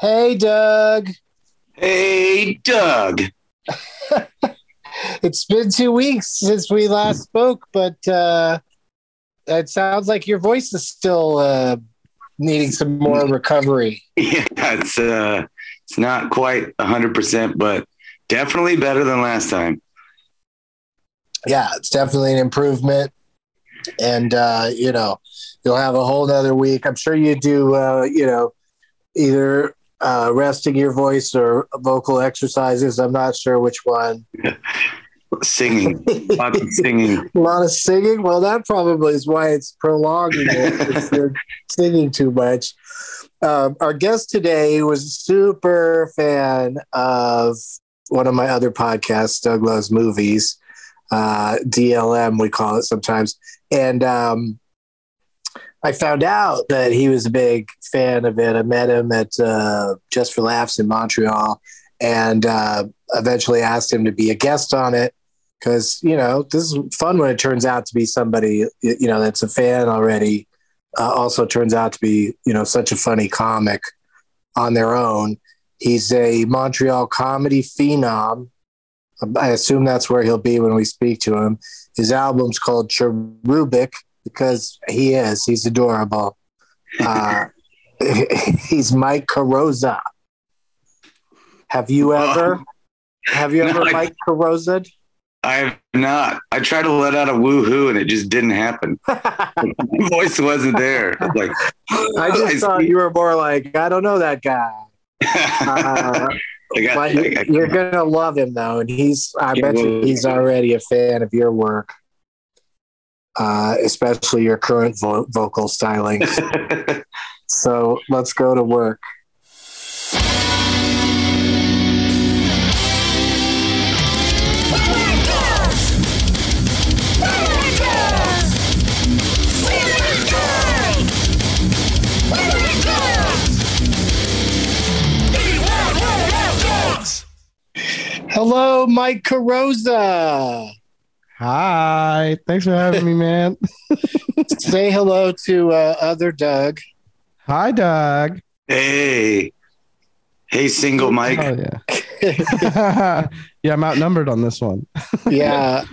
Hey, Doug. Hey, Doug. it's been two weeks since we last spoke, but uh, it sounds like your voice is still uh, needing some more recovery. Yeah, it's uh, it's not quite hundred percent, but definitely better than last time. Yeah, it's definitely an improvement, and uh, you know, you'll have a whole nother week. I'm sure you do. Uh, you know, either uh, resting your voice or vocal exercises. I'm not sure which one. singing, lots of singing, a lot of singing. Well, that probably is why it's prolonging it. you're singing too much. Um, our guest today was a super fan of one of my other podcasts, Doug Loves Movies, uh, DLM, we call it sometimes. And um, I found out that he was a big fan of it. I met him at uh, Just for Laughs in Montreal and uh, eventually asked him to be a guest on it because, you know, this is fun when it turns out to be somebody, you know, that's a fan already. Uh, also turns out to be, you know, such a funny comic on their own. He's a Montreal comedy phenom. I assume that's where he'll be when we speak to him. His album's called Cherubic because he is. He's adorable. Uh, he's Mike Carrozza. Have you ever? Have you ever No, I- Mike Carrozza? I have not. I tried to let out a woohoo and it just didn't happen. My voice wasn't there. I was Like I just thought see. you were more like I don't know that guy. Uh, I got, but I you're gonna love him though, and he's. I Yeah, bet you he's already a fan of your work, uh, especially your current vo- vocal styling. so let's go to work. Hello, Mike Carrozza. Hi. Thanks for having me, man. Say hello to uh, other Doug. Hi, Doug. hey, hey, single Mike. Oh, yeah. yeah, I'm outnumbered on this one. yeah,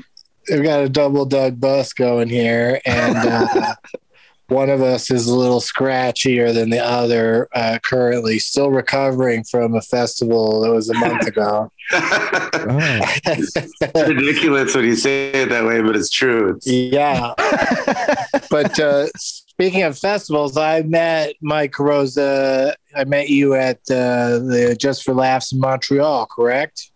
we've got a double Doug bus going here, and uh, one of us is a little scratchier than the other. Uh, currently, still recovering from a festival that was a month ago. Oh. It's ridiculous when you say it that way, but it's true. It's, yeah, but uh, speaking of festivals, I met Mike Rosa. I met you at uh, the Just for Laughs in Montreal, correct?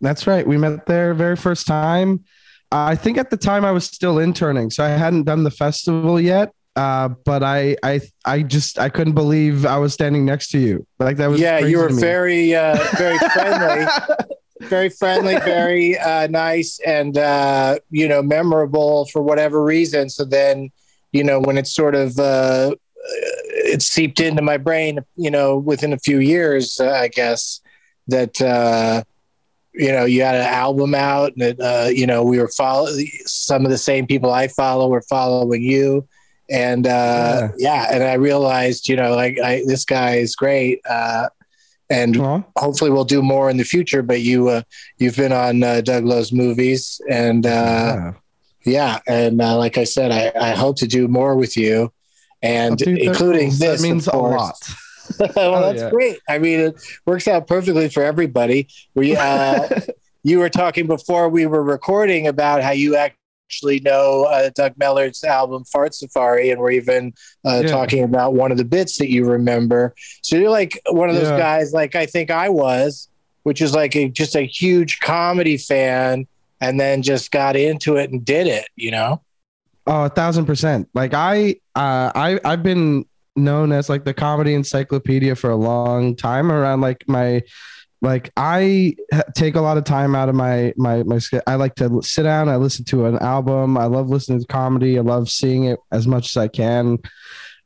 That's right. We met there very first time. I think at the time I was still interning, so I hadn't done the festival yet. Uh, but I, I, I just I couldn't believe I was standing next to you. Like that was yeah, you were very, uh, very friendly. very friendly, very uh, nice, and uh, you know memorable for whatever reason. So then, you know, when it sort of uh, it seeped into my brain, you know, within a few years, uh, I guess that uh, you know you had an album out, and it, uh, you know we were follow some of the same people I follow were following you. And uh, yeah. and I realized, you know, like I, this guy is great, uh, and Aw. hopefully we'll do more in the future. But you, uh, you've been on uh, Doug Loves Movies, and uh, Yeah. yeah, and uh, like I said, I, I hope to do more with you, and Oh, dude, that- including that this, means a lot. well, that's yeah. great. I mean, it works out perfectly for everybody. We, uh, you were talking before we were recording about how you actually know uh, Doug Mellard's album Fart Safari, and we're even uh, Yeah. talking about one of the bits that you remember. So you're like one of those Yeah. guys, like I think I was, which is like a, just a huge comedy fan, and then just got into it and did it. You know? Oh, a thousand percent. Like I, uh, I, I've been known as like the comedy encyclopedia for a long time. Around like my, like I take a lot of time out of my my my. I like to sit down. I listen to an album. I love listening to comedy. I love seeing it as much as I can.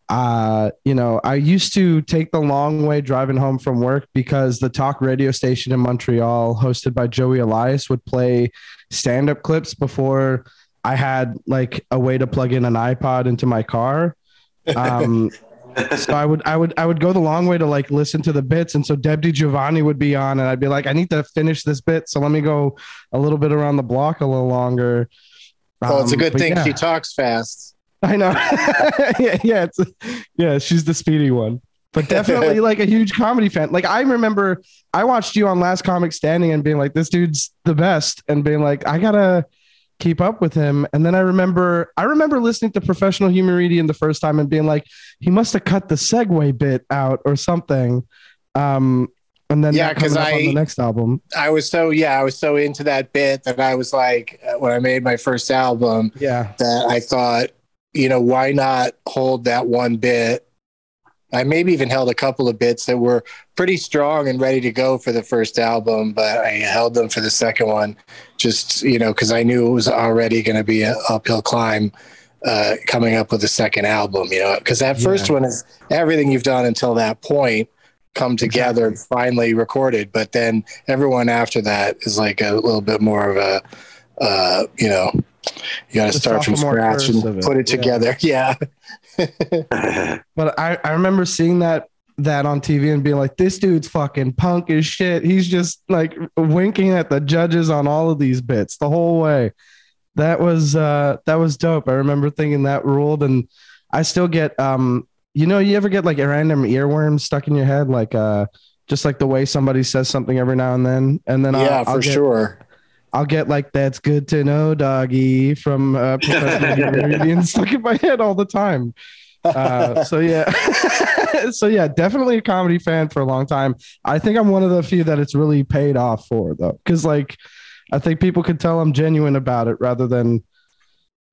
Uh, you know, I used to take the long way driving home from work because the talk radio station in Montreal, hosted by Joey Elias, would play stand up clips before I had like a way to plug in an iPod into my car. Um, so I would, I would, I would go the long way to like listen to the bits. And so Deb Giovanni would be on and I'd be like, I need to finish this bit. So let me go a little bit around the block a little longer. Well, it's a Um, good thing yeah. she talks fast. I know. yeah, yeah, it's yeah, she's the speedy one. But definitely like a huge comedy fan. Like I remember I watched you on Last Comic Standing and being like, this dude's the best, and being like, I gotta keep up with him. And then I remember I remember listening to Professional Humoridian the first time and being like, he must have cut the segue bit out or something. Um and then Yeah, because coming 'cause on I- the next album. I was so yeah, I was so into that bit that I was like, uh, when I made my first album, Yeah. that I thought, you know, why not hold that one bit? I maybe even held a couple of bits that were pretty strong and ready to go for the first album, but I held them for the second one, just you know, because I knew it was already going to be an uphill climb uh, coming up with the second album. You know, because that first Yeah. one is everything you've done until that point come together and finally recorded, but then everyone after that is like a little bit more of a, uh, you know, you got to start from scratch and it, put it yeah. together. Yeah. But I, I remember seeing that that on TV and being like, this dude's fucking punk as shit. He's just like winking at the judges on all of these bits the whole way. That was uh that was dope. I remember thinking that ruled and I still get um you know, you ever get like a random earworm stuck in your head, like uh just like the way somebody says something every now and then. And then I'll, yeah, I'll for get, sure. I'll get like that's good to know, doggy, from uh, Professional Humoridian stuck in my head all the time. Uh, so yeah, so yeah, definitely a comedy fan for a long time. I think I'm one of the few that it's really paid off for though, because like I think people can tell I'm genuine about it rather than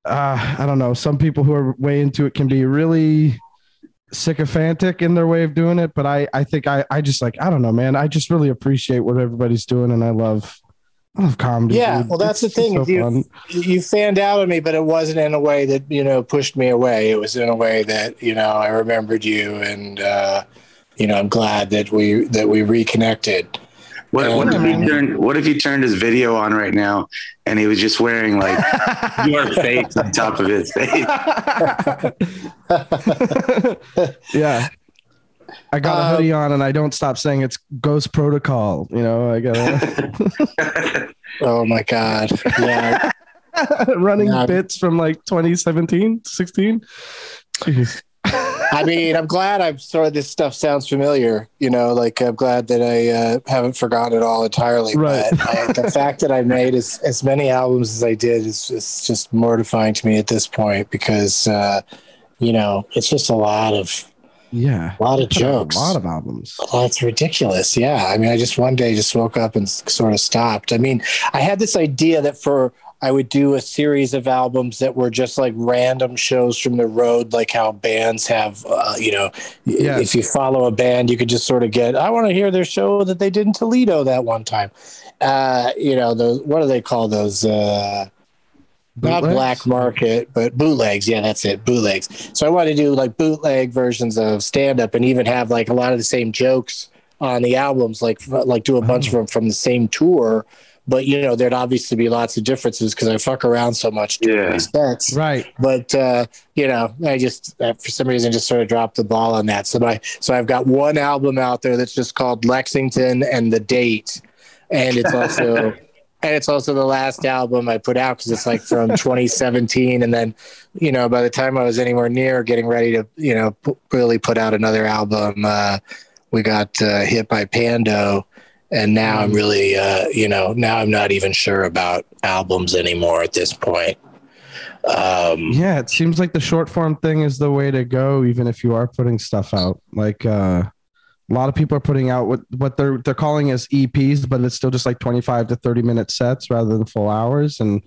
uh, I don't know. Some people who are way into it can be really sycophantic in their way of doing it, but I I think I I just like I don't know, man. I just really appreciate what everybody's doing, and I love I love comedy. Yeah, dude. well, that's It's- the thing. so You- fun. You fanned out on me, but it wasn't in a way that, you know, pushed me away. It was in a way that, you know, I remembered you and, uh, you know, I'm glad that we, that we reconnected. What, what if he turned? What if he turned his video on right now and he was just wearing like your face on top of his face? yeah. I got a Um, hoodie on and I don't stop saying it's Ghost Protocol. You know, I got Oh my God. Yeah. running Yeah. bits from like 2017, 16. Jeez. I mean, I'm glad I'm of this stuff sounds familiar. You know, like I'm glad that I uh, haven't forgotten it all entirely. Right. But I, the fact that I made as, as many albums as I did is, is just mortifying to me at this point because, uh, you know, it's just a lot of Yeah. a lot of jokes. A lot of albums. Well, it's ridiculous. Yeah. I mean, I just one day just woke up and sort of stopped. I mean, I had this idea that for I would do a series of albums that were just like random shows from the road, like how bands have, uh, you know, Yes. if you follow a band, you could just sort of get, I want to hear their show that they did in Toledo that one time. Uh, you know, those, what do they call those? Uh, not black market, but bootlegs. Yeah, that's it, bootlegs. So I want to do like bootleg versions of stand up and even have like a lot of the same jokes on the albums, like like do a bunch of them from the same tour. But you know, there'd obviously be lots of differences because I fuck around so much Yeah. these sets. Right. But uh, you know, I just uh, for some reason just sort of dropped the ball on that. So my so I've got one album out there that's just called Lexington and the Date, and it's also and it's also the last album I put out because it's like from 2017. And then you know, by the time I was anywhere near getting ready to you know p- really put out another album, uh, we got uh, hit by Pando, and now I'm really, uh, you know, now I'm not even sure about albums anymore at this point. Um, Yeah, it seems like the short form thing is the way to go, even if you are putting stuff out. Like uh, a lot of people are putting out what what they're they're calling as EPs, but it's still just like twenty five to thirty minute sets rather than full hours. And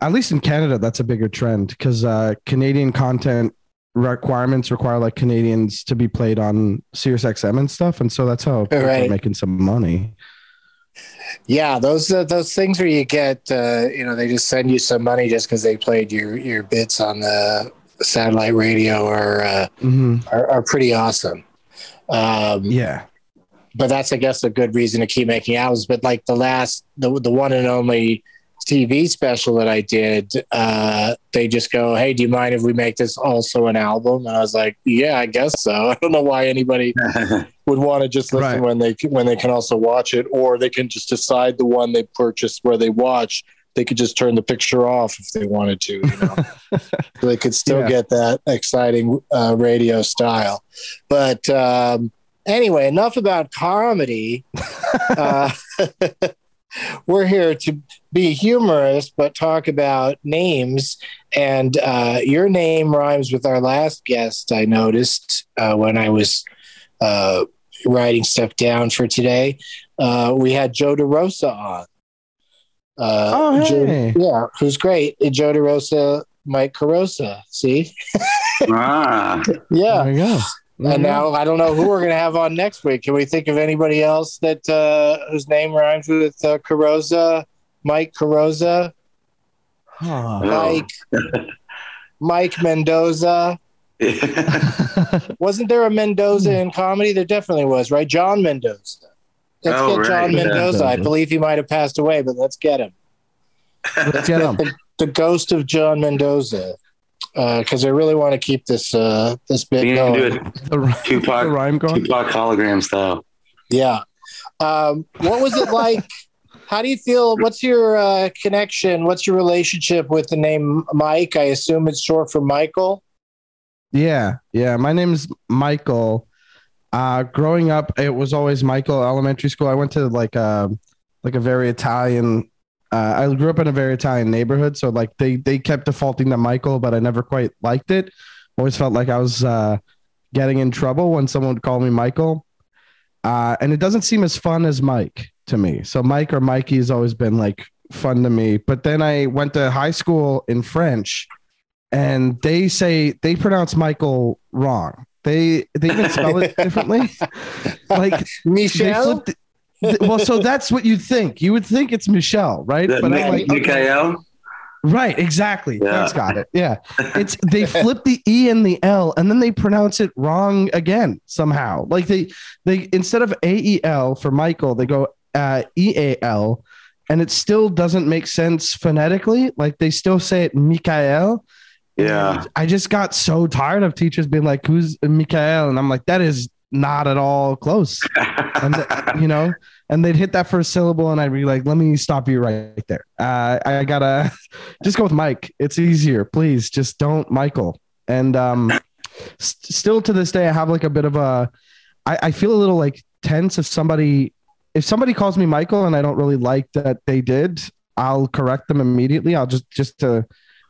at least in Canada, that's a bigger trend because uh, Canadian content requirements require like Canadians to be played on Sirius XM and stuff, and so that's how people are making some money. yeah, those uh, those things where you get, uh, you know, they just send you some money just because they played your your bits on the satellite radio are uh, hmm are, are pretty awesome. Um, Yeah, but that's I guess a good reason to keep making albums. But like the last, the the one and only TV special that I did, uh, they just go, "Hey, do you mind if we make this also an album?" And I was like, "Yeah, I guess so." I don't know why anybody would want to just listen Right. when they when they can also watch it, or they can just decide the one they purchased where they watch. They could just turn the picture off if they wanted to. You know, so they could still Yeah. get that exciting uh, radio style. But um, anyway, enough about comedy. uh, we're here to be humorous, but talk about names. And uh, your name rhymes with our last guest. I noticed uh, when I was uh, writing stuff down for today. Uh, we had Joe DeRosa on. Uh, Oh, Joe- hey. yeah, who's great. Joe DeRosa, Mike Carrozza. See, ah, yeah. there you go. There And you go. now I don't know who we're going to have on next week. Can we think of anybody else that uh, whose name rhymes with uh, Carrozza? Mike Carrozza, Huh. Mike, Mike Mendoza. Wasn't there a Mendoza in comedy? There definitely was, right? John Mendoza. Let's Oh, get right. John Yeah. Mendoza. I believe he might have passed away, but let's get him. Let's get 'em. The, the ghost of John Mendoza. Because I really want to keep this uh, this bit we can do it The, ri- Tupac, the rhyme going. Tupac hologram style. Yeah. Um, what was it like? How do you feel? What's your uh, connection? What's your relationship with the name Mike? I assume it's short for Michael. Yeah, yeah. My name's Michael. Uh, growing up, it was always Michael. Elementary school, I went to like a like a very Italian. Uh, I grew up in a very Italian neighborhood, so like they they kept defaulting to Michael, but I never quite liked it. Always felt like I was uh, getting in trouble when someone would call me Michael, uh, and it doesn't seem as fun as Mike to me. So Mike or Mikey has always been like fun to me. But then I went to high school in French and they say they pronounce Michael wrong. They they even spell it differently. like they Michelle. flipped it- well, so that's what you'd think. You would think it's Michelle, right? The- But I'm like, okay. Mikael? right, exactly. Yeah. Thanks, got it. Yeah, it's they flip the e and the l, and then they pronounce it wrong again somehow. Like they they instead of a e l for Michael, they go uh, e a l, and it still doesn't make sense phonetically. Like they still say it Mikael. Yeah. And I just got so tired of teachers being like, "Who's Mikael?" And I'm like, "That is not at all close." And the- you know, and they'd hit that first syllable, and I'd be like, "Let me stop you right there. Uh, I gotta just go with Mike. It's easier, please. Just don't Michael." And um, st- still to this day, I have like a bit of a. I, I feel a little like tense if somebody if somebody calls me Michael and I don't really like that they did. I'll correct them immediately. I'll just just to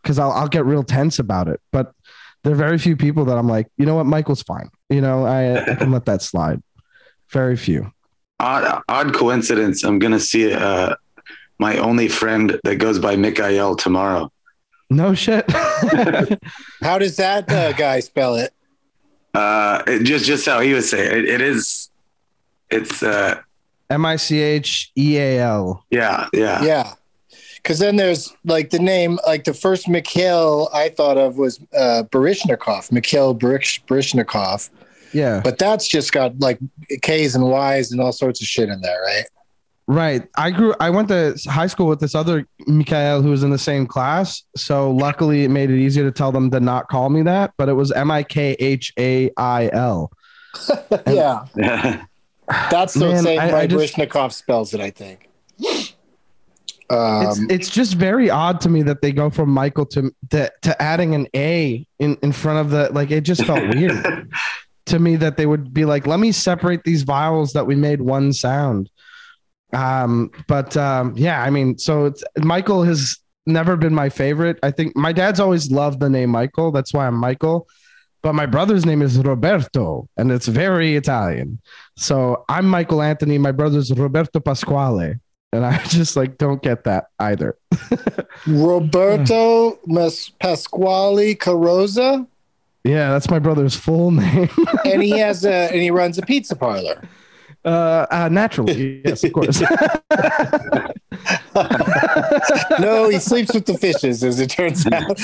because I'll I'll get real tense about it. But there are very few people that I'm like, you know what, Michael's fine. You know, I, I can let that slide. Very few. odd, odd coincidence. I'm gonna see uh, my only friend that goes by Mikael tomorrow. No shit. How does that uh, guy spell it? Uh, it, just just how he would say it. it, it is. It's uh, M I C H E A L. yeah, yeah, Yeah. Because then there's like the name, like the first Mikhail I thought of was uh, Baryshnikov, Mikhail Barish- Baryshnikov. Yeah. But that's just got like K's and Y's and all sorts of shit in there, right? Right. I grew I went to high school with this other Mikhail who was in the same class. So luckily it made it easier to tell them to not call me that, but it was M I K H A I L. yeah. That's the Man, same I- way I just- Baryshnikov spells it, I think. It's Um, it's just very odd to me that they go from Michael to to, to adding an A in, in front of the like it just felt weird. to me that they would be like, let me separate these vowels that we made one sound. Um, but um, yeah, I mean, so it's Michael has never been my favorite. I think my dad's always loved the name Michael. That's why I'm Michael. But my brother's name is Roberto, and it's very Italian. So I'm Michael Anthony. My brother's Roberto Pasquale, and I just like don't get that either. Roberto Mas- Pasquale Carrozza, yeah, that's my brother's full name. and he has a and he runs a pizza parlor. uh, uh, naturally, yes, of course. No, he sleeps with the fishes, as it turns out.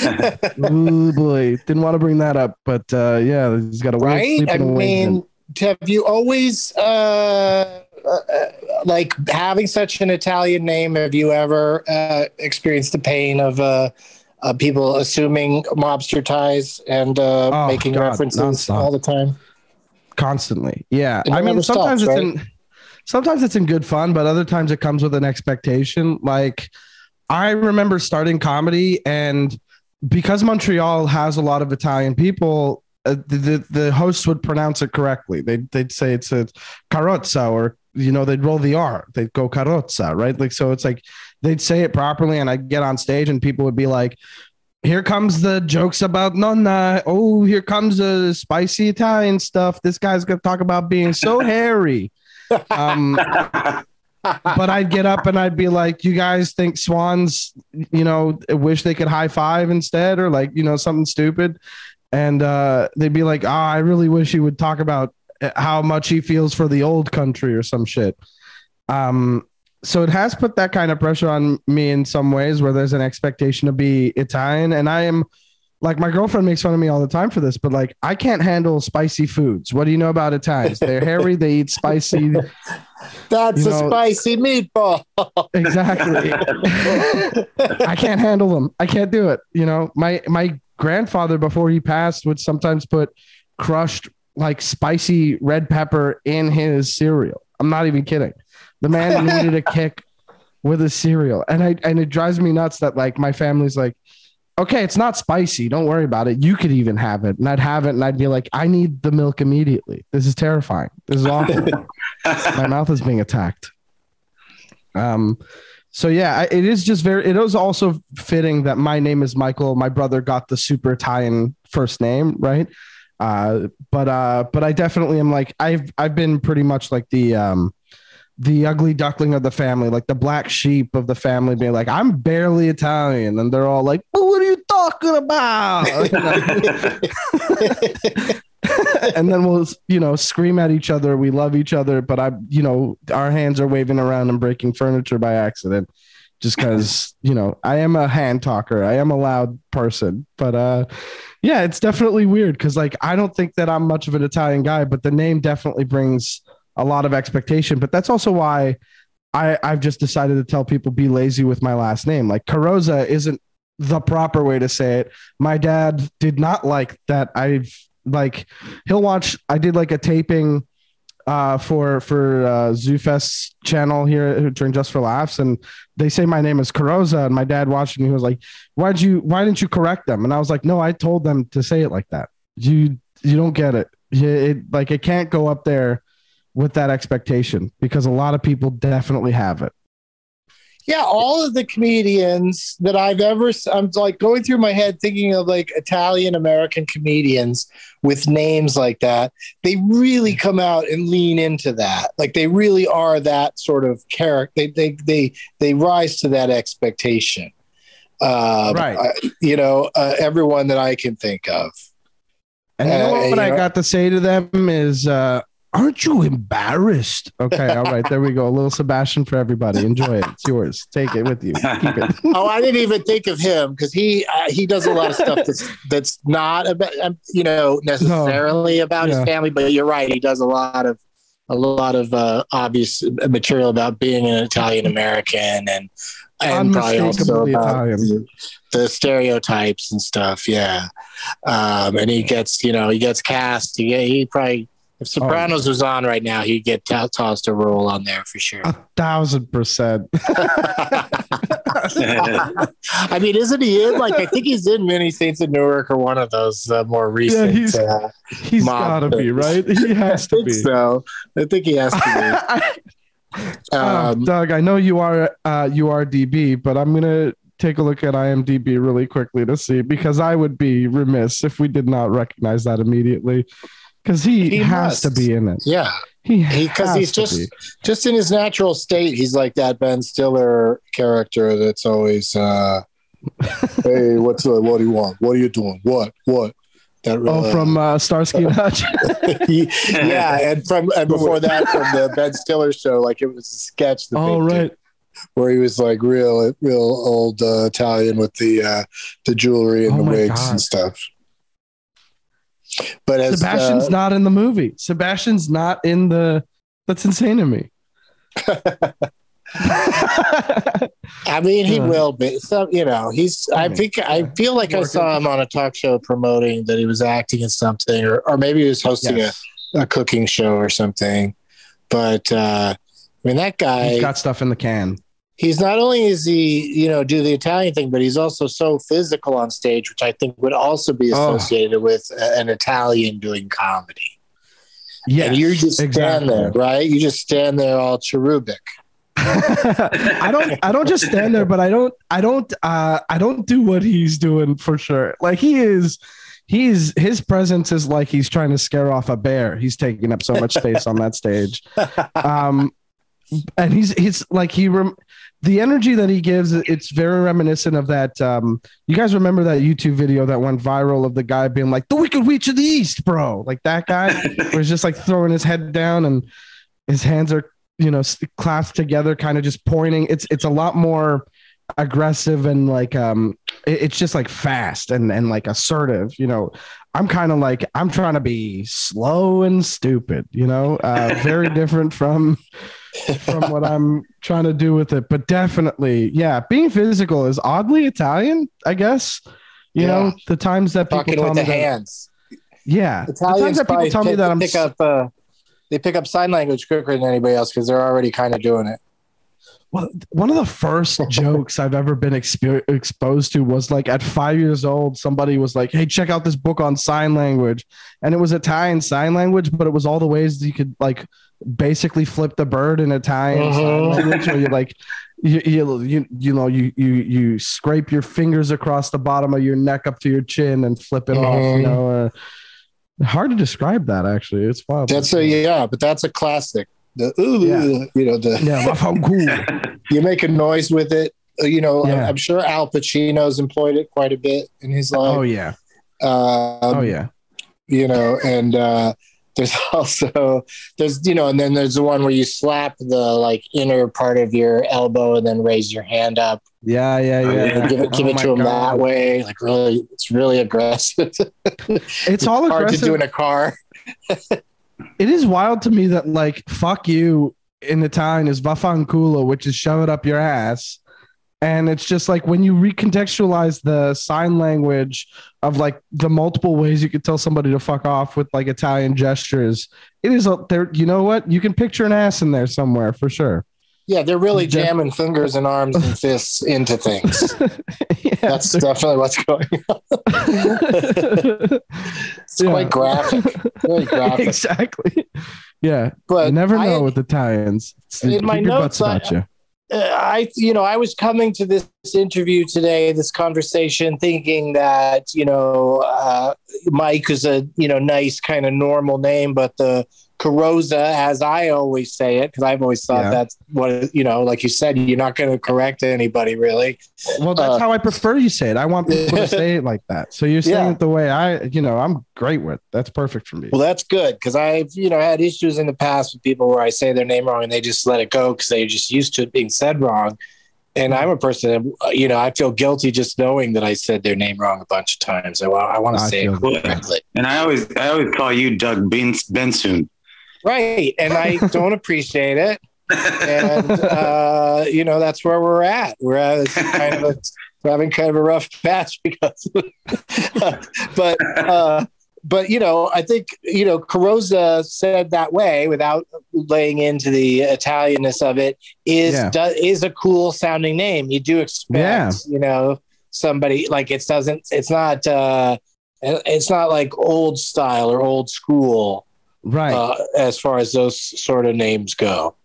oh boy, didn't want to bring that up, but uh, yeah, he's got a right? I mean, have you always uh, uh, like having such an Italian name? Have you ever uh, experienced the pain of uh, uh, people assuming mobster ties and uh, Oh, making God, references nonstop. all the time? constantly. Yeah, I mean, sometimes stops, it's in sometimes it's in good fun, but other times it comes with an expectation. Like I remember starting comedy, and because Montreal has a lot of Italian people. Uh, the, the the hosts would pronounce it correctly. They'd they'd say it's a carrozza or you know they'd roll the R. They'd go carrozza, right? Like so, it's like they'd say it properly, and I'd get on stage, and people would be like, here comes the jokes about nonna. Oh, here comes the spicy Italian stuff. This guy's gonna talk about being so hairy. Um, but I'd get up and I'd be like, "You guys think swans, you know, wish they could high five instead, or like, you know, something stupid?" And uh, they'd be like, "Ah, I really wish you would talk about how much he feels for the old country or some shit." Um, so it has put that kind of pressure on me in some ways where there's an expectation to be Italian. And I am like, my girlfriend makes fun of me all the time for this, but like, I can't handle spicy foods. What do you know about Italians? They're hairy, they eat spicy. That's a know- spicy meatball. Exactly. I can't handle them. I can't do it. You know, my, my grandfather, before he passed, would sometimes put crushed like spicy red pepper in his cereal. I'm not even kidding. The man needed a kick with his cereal. And I and it drives me nuts that like my family's like, okay, it's not spicy. Don't worry about it. You could even have it. And I'd have it and I'd be like, I need the milk immediately. This is terrifying. This is awful. my mouth is being attacked. Um so yeah, I- it is just very it is also fitting that my name is Michael. My brother got the super Italian first name, right? Uh but uh but I definitely am like I've I've been pretty much like the um the ugly duckling of the family, like the black sheep of the family, being like, I'm barely Italian. And they're all like, well, what are you talking about? and then we'll, you know, scream at each other. We love each other, but I, you know, our hands are waving around and breaking furniture by accident just because, you know, I am a hand talker. I am a loud person. But uh, yeah, it's definitely weird because, like, I don't think that I'm much of an Italian guy, but the name definitely brings a lot of expectation. But that's also why I, I've just decided to tell people be lazy with my last name. Like Carrozza isn't the proper way to say it. My dad did not like that. I've like he'll watch. I did like a taping uh, for for uh, Zoofest channel here during Just for Laughs, and they say my name is Carrozza, and my dad watched me. he was like, "Why'd you? Why didn't you correct them?" And I was like, "No, I told them to say it like that. You you don't get it. You- It like it can't go up there." with that expectation because a lot of people definitely have it. Yeah, all of the comedians that I've ever, I'm like going through my head thinking of like Italian American comedians with names like that. They really come out and lean into that. Like they really are that sort of character. They they they they rise to that expectation. Uh, Right. I- you know, uh, everyone that I can think of. And you know Uh, what you I know- got to say to them is, uh, aren't you embarrassed? Okay, all right, there we go. A little Sebastian for everybody. Enjoy it. It's yours. Take it with you. Keep it. oh, I didn't even think of him because he uh, he does a lot of stuff that's that's not about um, you know necessarily about Yeah. his family, but you're right. He does a lot of a lot of uh, obvious material about being an Italian American and and probably also about Italian. the stereotypes and stuff. Yeah, um, and he gets you know he gets cast. He he probably. If Sopranos was on right now, he'd get t- tossed a role on there for sure. A thousand percent. I mean, isn't he in? Like, I think he's in Many Saints of Newark or one of those uh, more recent. he's- uh, He's Mob gotta be right. He has I to think be. so. I think he has to be. Oh, Um, Doug, I know you are uh, you are DB, but I'm gonna take a look at IMDb really quickly to see because I would be remiss if we did not recognize that immediately because he, He has to be in it. yeah, He because has he's just be. just in his natural state. He's like that Ben Stiller character that's always, uh, "Hey, what's uh, what do you want? What are you doing? What what?" That oh uh, from uh, Starsky and Hutch. yeah, and from and before that from the Ben Stiller show, like it was a sketch. The oh right. Dick, where he was like real, real old uh, Italian with the uh, the jewelry and Oh the wigs God. and stuff. But as Sebastian's uh, not in the movie. Sebastian's not in the. That's insane to me. I mean, he Yeah. will be. So you know, he's. I Yeah. think I feel like I saw him on a talk show promoting that he was acting in something, or or maybe he was hosting Yes. a, a cooking show or something. But uh, I mean, that guy. He's got stuff in the can. He's not only is he you know do the Italian thing, but he's also so physical on stage, which I think would also be Oh. associated with an Italian doing comedy. Yeah, and you just stand there, right? You just stand there all cherubic. I don't I don't just stand there, but I don't I don't uh I don't do what he's doing for sure. Like he is he's his presence is like he's trying to scare off a bear. He's taking up so much space on that stage. Um and he's he's like he rem- the energy that he gives it's very reminiscent of that um you guys remember that YouTube video that went viral of the guy being like the wicked witch of the east bro. Like that guy was just like throwing his head down and his hands are you know clasped together kind of just pointing. It's it's a lot more aggressive and like um it- it's just like fast and and like assertive you know? I'm kind of like i'm trying to be slow and stupid you know? Uh very different from from what i'm trying to do with it but definitely yeah being physical is oddly italian i guess you Yeah. know the times that people Talking tell with me the that, hands. yeah the times Italians that people tell me that i'm pick up. Uh, they pick up sign language quicker than anybody else because they're already kind of doing it. Well, one of the first jokes I've ever been expo- exposed to was like at five years old, somebody was like, Hey, check out this book on sign language. And it was Italian sign language, but it was all the ways you could like basically flip the bird in Italian sign language where you like, you, you, you, you know, you, you, you scrape your fingers across the bottom of your neck up to your chin and flip it off, you Mhm. know, uh, hard to describe that actually. It's wild. That's a yeah, but that's a classic. The ooh, Yeah. you know, the yeah, vaffanculo. you make a noise with it. Uh, You know, Yeah. I'm sure Al Pacino's employed it quite a bit in his life. oh yeah. Um, Oh yeah. you know, and uh, there's also there's you know, and then there's the one where you slap the like inner part of your elbow and then raise your hand up Yeah, yeah, uh, yeah. and give it give Oh it to him God. that way. Like really, it's really aggressive. It's all hard aggressive. to do in a car. it is wild to me that like fuck you in Italian is vaffanculo, which is shove it up your ass. And it's just like when you recontextualize the sign language of like the multiple ways you could tell somebody to fuck off with like Italian gestures, it is a there. You know what? You can picture an ass in there somewhere for sure. Yeah, they're really jamming fingers and arms and fists into things. yeah, That's definitely what's going on. It's Yeah. quite graphic. Very graphic. exactly. Yeah, But you never I- know with Italians. It's- In my notes, I- you. I, you know, I was coming to this interview today, this conversation, thinking that, you know, uh, Mike is a, you know, nice kind of normal name, but the Carrozza, as I always say it, because I've always thought Yeah. that's what, you know, like you said, you're not going to correct anybody really. Well, that's Uh, how I prefer you say it. I want people to say it like that. So you're saying Yeah. it the way I, you know, I'm great with. That's perfect for me. Well, that's good because I've, you know, had issues in the past with people where I say their name wrong and they just let it go because they're just used to it being said wrong. And I'm a person, that, you know, I feel guilty just knowing that I said their name wrong a bunch of times. I, wa- I want to say it correctly. And I always, I always call you Doug Ben- Bensoon. Right. And I don't appreciate it. And, uh, you know, that's where we're at. We're at kind of a, we're having kind of a rough patch because, but, uh, but you know, I think you know, Carrozza said that way without laying into the Italianness of it is Yeah. do, is a cool sounding name. You do expect, Yeah. you know, somebody like it doesn't. It's not. uh It's not like old style or old school Right. uh, as far as those sort of names go.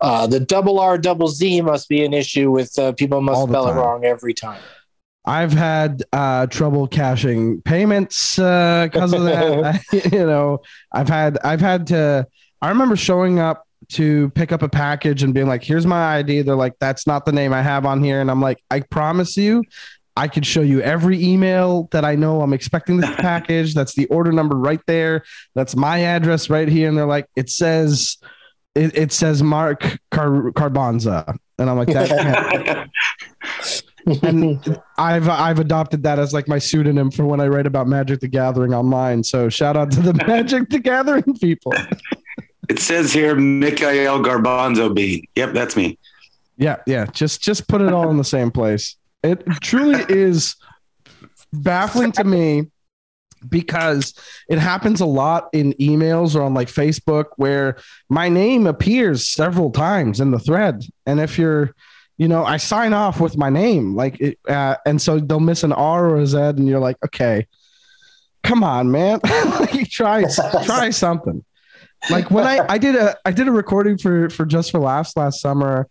Uh, the double R double Z must be an issue with uh, people must spell it wrong every time. I've had uh, trouble cashing payments because of that. you know, I've had I've had to. I remember showing up to pick up a package and being like, "Here's my ID." They're like, "That's not the name I have on here," and I'm like, "I promise you." I could show you every email that I know I'm expecting this package. That's the order number right there. That's my address right here. And they're like, it says, it, it says Mark Car- Carbonza. And I'm like, that and I've I've adopted that as like my pseudonym for when I write about Magic the Gathering online. So shout out to the Magic the Gathering people. It says here, Mikhail Garbanzo Bean. Yep, that's me. Yeah, yeah. Just just put it all in the same place. It truly is baffling to me because it happens a lot in emails or on like Facebook where my name appears several times in the thread. And if you're, you know, I sign off with my name, like, it, uh, and so they'll miss an R or a Z, and you're like, okay, come on, man, like, try try something. Like when I I did a I did a recording for for Just for Laughs last summer,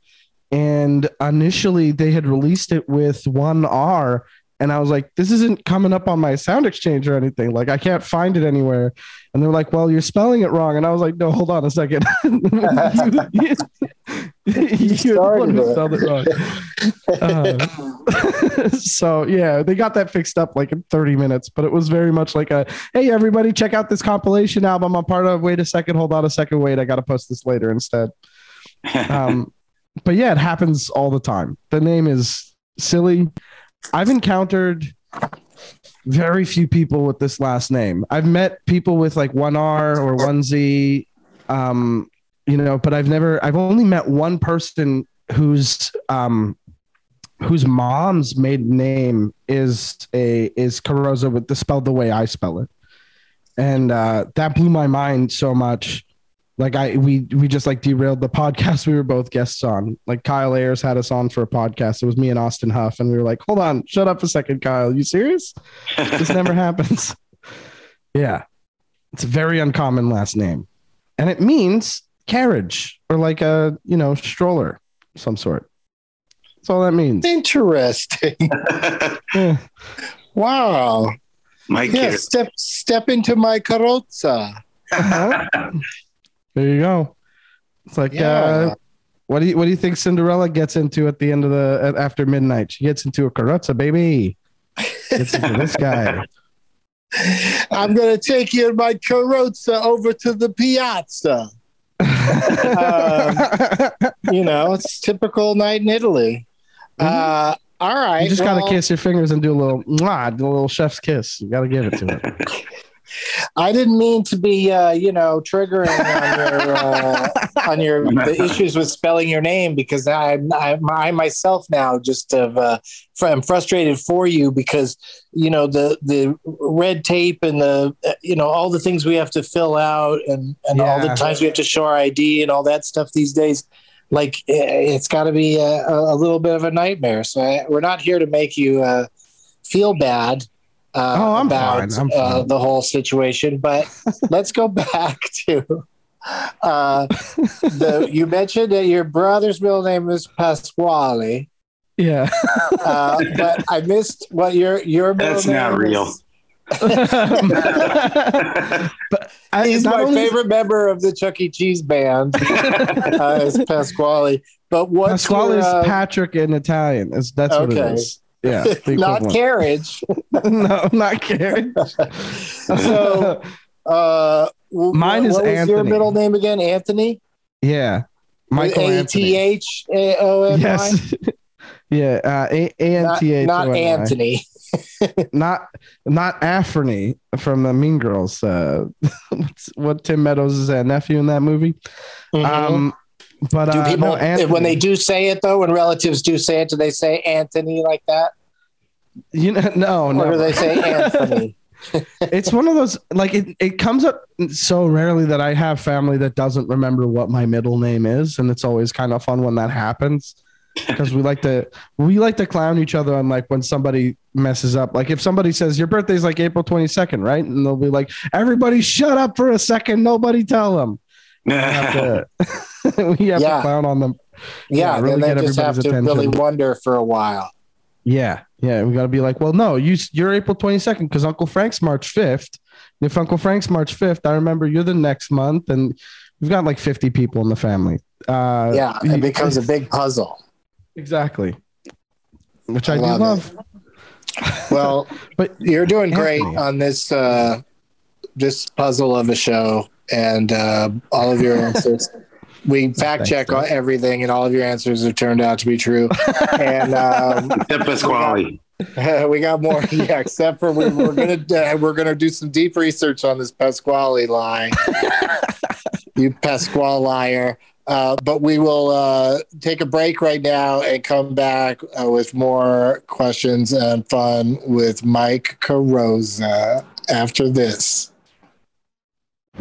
and initially they had released it with one R, and I was like, this isn't coming up on my sound exchange or anything. Like I can't find it anywhere. And they're like, well, you're spelling it wrong. And I was like, no, hold on a second. you, you, you're the one who spelled it wrong. Uh, so yeah, they got that fixed up like in 30 minutes, but it was very much like a, hey, everybody, check out this compilation album I'm part of. Wait a second, hold on a second, wait, I got to post this later instead. Um, but yeah, it happens all the time. The name is silly. I've encountered very few people with this last name. I've met people with like one R or one Z, um, you know, but I've never, I've only met one person whose, um, whose mom's maiden name is a is Carrozza with the spelled the way I spell it, and uh, that blew my mind so much. Like I we we just like derailed the podcast we were both guests on. Like Kyle Ayers had us on for a podcast. It was me and Austin Huff, and we were like, "Hold on, shut up a second, Kyle. You serious? This never happens." Yeah, it's a very uncommon last name, and it means carriage or like a you know stroller, of some sort. That's all that means. Interesting. Yeah. wow. Mike Yeah, here. step step into my carrozza. Uh-huh. There you go. It's like, Yeah. uh, what do you what do you think Cinderella gets into at the end of the at, after midnight? She gets into a carrozza, baby. Gets into this guy. I'm gonna take you in my carrozza over to the piazza. You know, it's typical night in Italy. Uh, all right. you just well, gotta kiss your fingers and do a little mwah, do a little chef's kiss. You gotta give it to it. I didn't mean to be, uh, you know, triggering on your uh, on your the issues with spelling your name because I I, I myself now just have uh, I'm frustrated for you because you know the the red tape and the uh, you know all the things we have to fill out and and all the times we have to show our ID and all that stuff these days. Like it's got to be a, a little bit of a nightmare. So I, we're not here to make you uh, feel bad uh, Oh, I'm about fine. I'm Uh, the whole situation. But let's go back to uh, the. You mentioned that your brother's middle name is Pasquale, Yeah. uh, but I missed what your your middle That's name not real. is. but I, He's my only- favorite member of the Chuck E. Cheese band. uh, is Pasquale, but what's Pasquale your, is uh, Patrick in Italian. Is that's what Okay. it is. Yeah. not carriage. no, not carriage. So, uh, w- Mine what is was your middle name again? Anthony. yeah. Michael A Anthony. T H A O N Y. Yes. yeah. Uh, A A N Not, T H. not Anthony. Not not Afrony from the Mean Girls. Uh, what Tim Meadows is that nephew in that movie. Mhm. Um, but do uh, people no, Anthony, when they do say it though? When relatives do say it, do they say Anthony like that, you know, no, or no, do they say Anthony? it's one of those like it, it comes up so rarely that I have family that doesn't remember what my middle name is, and it's always kind of fun when that happens because we like to we like to clown each other on like when somebody messes up. Like if somebody says your birthday's like April twenty second, right? And they'll be like, "Everybody, shut up for a second. Nobody tell them." We have to, we have Yeah. to clown on them. Yeah, Yeah, really and get just have to really wonder for a while. Yeah, yeah, we got to be like, well, no, you you're April twenty second because Uncle Frank's March fifth. If Uncle Frank's March fifth, I remember you're the next month, and we've got like fifty people in the family. Uh, Yeah, it becomes a big puzzle. exactly, which I I, do love love. Well, But you're doing great on this uh, this puzzle of a show, and uh, all of your answers. We fact check Dave. everything, and all of your answers have turned out to be true. and um, Except Pasquale. we got more, yeah. Except for we, we're gonna uh, we're gonna do some deep research on this Pasquale lie. you Pasquale liar. Uh, but we will uh, take a break right now and come back uh, with more questions and fun with Mike Carrozza after this.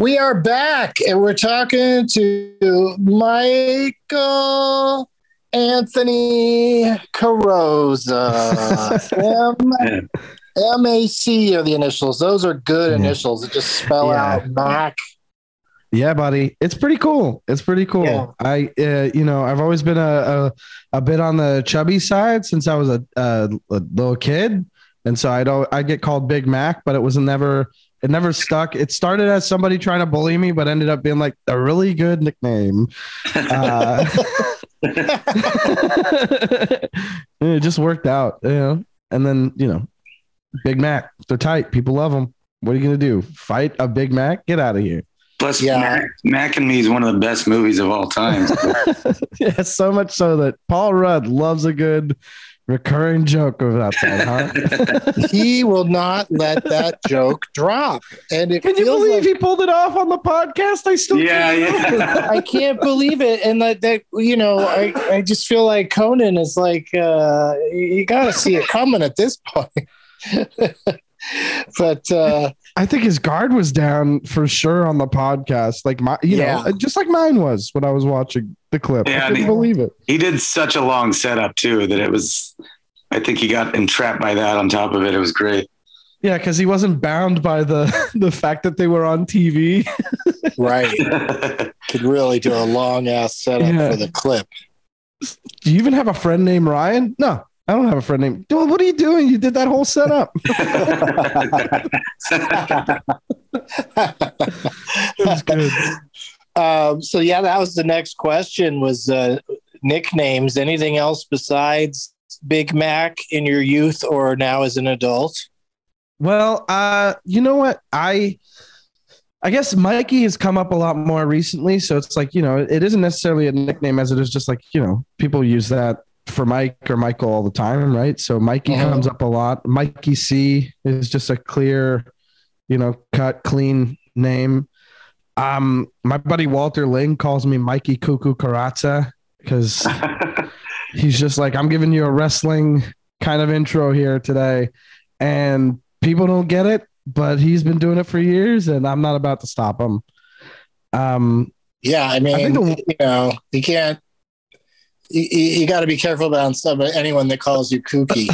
We are back and we're talking to Michael Anthony Carrozza. M- MAC are the initials. Those are good initials. It just spell Yeah. out Mac. Yeah, buddy, it's pretty cool. It's pretty cool. Yeah. I, uh, you know, I've always been a, a a bit on the chubby side since I was a, a, a little kid, and so I'd al- I get called Big Mac, but it was never it never stuck. It started as somebody trying to bully me, but ended up being like a really good nickname. Uh, it just worked out, you know. And then you know, Big Mac, they're tight. People love them. What are you gonna do? Fight a Big Mac? Get out of here. Plus, Yeah. Mac, Mac and Me is one of the best movies of all time. yeah, so much so that Paul Rudd loves a good recurring joke about that, huh? he will not let that joke drop. And it Can you feels believe like he pulled it off on the podcast? I still yeah, can't yeah. I can't believe it. And that, that you know, I, I just feel like Conan is like, uh, you got to see it coming at this point. but uh, I think his guard was down for sure on the podcast. Like my, you Yeah. know, just like mine was when I was watching the clip. Yeah, I couldn't the- believe it. he did such a long setup too that it was. I think he got entrapped by that. On top of it, it was great. Yeah, because he wasn't bound by the the fact that they were on TV. right, could really do a long ass setup Yeah. for the clip. Do you even have a friend named Ryan? No, I don't have a friend named. Dude, what are you doing? You did that whole setup. It was good. Um, so yeah, that was the next question was uh, nicknames. Anything else besides Big Mac in your youth or now as an adult? Well, uh, you know what? I I guess Mikey has come up a lot more recently, so it's like, you know, it isn't necessarily a nickname as it is just like, you know, people use that for Mike or Michael all the time, right? So Mikey Mhm. comes up a lot. Mikey C is just a clear, you know, cut clean name. Um, my buddy Walter Ling calls me Mikey Cuckoo Carrozza because he's just like, I'm giving you a wrestling kind of intro here today. And people don't get it, but he's been doing it for years and I'm not about to stop him. Um, Yeah, I I mean, think the- you know, you can't you, you got to be careful about some anyone that calls you kooky.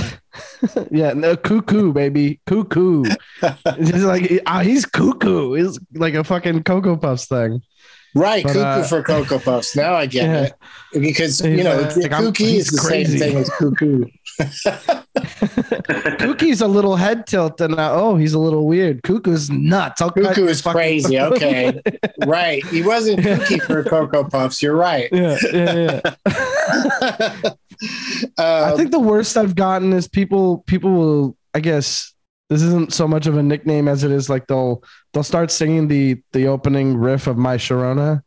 yeah, no cuckoo, baby, cuckoo. it's just like ah, he's cuckoo. It's like a fucking cocoa puffs thing. Right, But, cuckoo uh, for cocoa puffs. Now I get Yeah. it because He's, you know uh, like, kooky is the crazy. same thing as cuckoo. Cookie's a little head tilt, and uh, oh, he's a little weird. Cuckoo's nuts. I'll Cuckoo is crazy. Okay, right. He wasn't kooky for cocoa puffs. You're right. yeah, yeah, yeah. I Um, think the worst I've gotten is people. People will. I guess this isn't so much of a nickname as it is like they'll they'll start singing the the opening riff of My Sharona.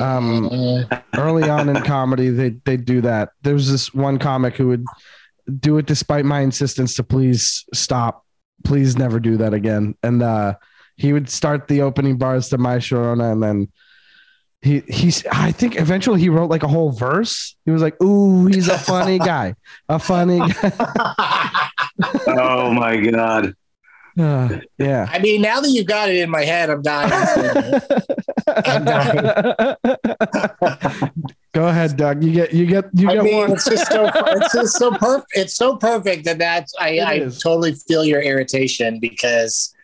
um, uh, early on in comedy they they do that. There was this one comic who would do it despite my insistence to please stop please never do that again. And uh he would start the opening bars to my sharona and then he he's i think eventually he wrote like a whole verse. He was like ooh he's a funny guy a funny guy oh my god. Uh, yeah I mean, now that you've got it in my head, I'm dying. I'm dying. go ahead doug you get you get you I get mean, one it's just so it's just so perfect. It's so perfect that that's I, It I is. totally feel your irritation because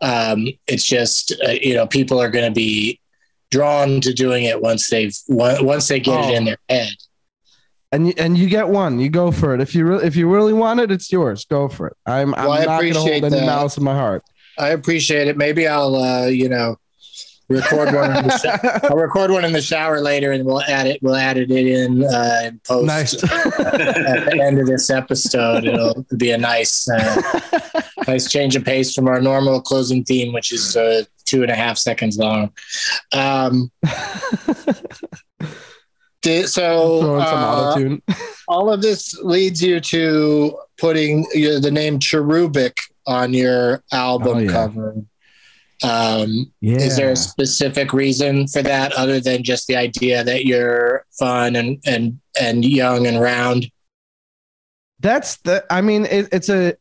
um, it's just uh, you know people are going to be drawn to doing it once they've once they get Oh. it in their head. And you, and you get one. You go for it. If you really if you really want it, it's yours. Go for it. I'm I'm I not going to appreciate hold any malice in my heart. I appreciate it. Maybe I'll uh, you know record one. In the sho- I'll record one in the shower later, and we'll add it. We'll add it in uh, in post nice. at the end of this episode. It'll be a nice, uh, nice change of pace from our normal closing theme, which is uh, two and a half seconds long. Um, di- so Throw in some uh, all of this leads you to putting the name Cherubic on your album Oh, yeah. cover. Um, Yeah. Is there a specific reason for that, other than just the idea that you're fun and and and young and round? That's the. I mean, it, it's a.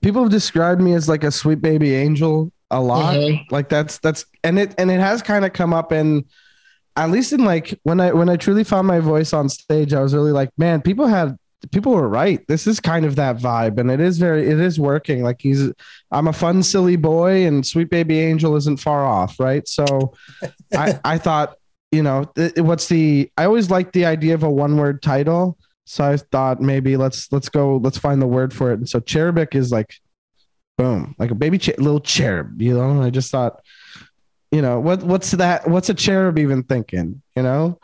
People have described me as like a sweet baby angel a lot. Mhm. Like that's that's and it and it has kind of come up in. At least in like when I when I truly found my voice on stage, I was really like, man, people had people were right. This is kind of that vibe, and it is very it is working. Like he's I'm a fun, silly boy, and Sweet Baby Angel isn't far off, right? So I I thought, you know, th- what's the I always liked the idea of a one word title. So I thought maybe let's let's go let's find the word for it. And so cherubic is like boom, like a baby cher- little cherub, you know. And I just thought, you know, what what's that? What's a cherub even thinking? You know.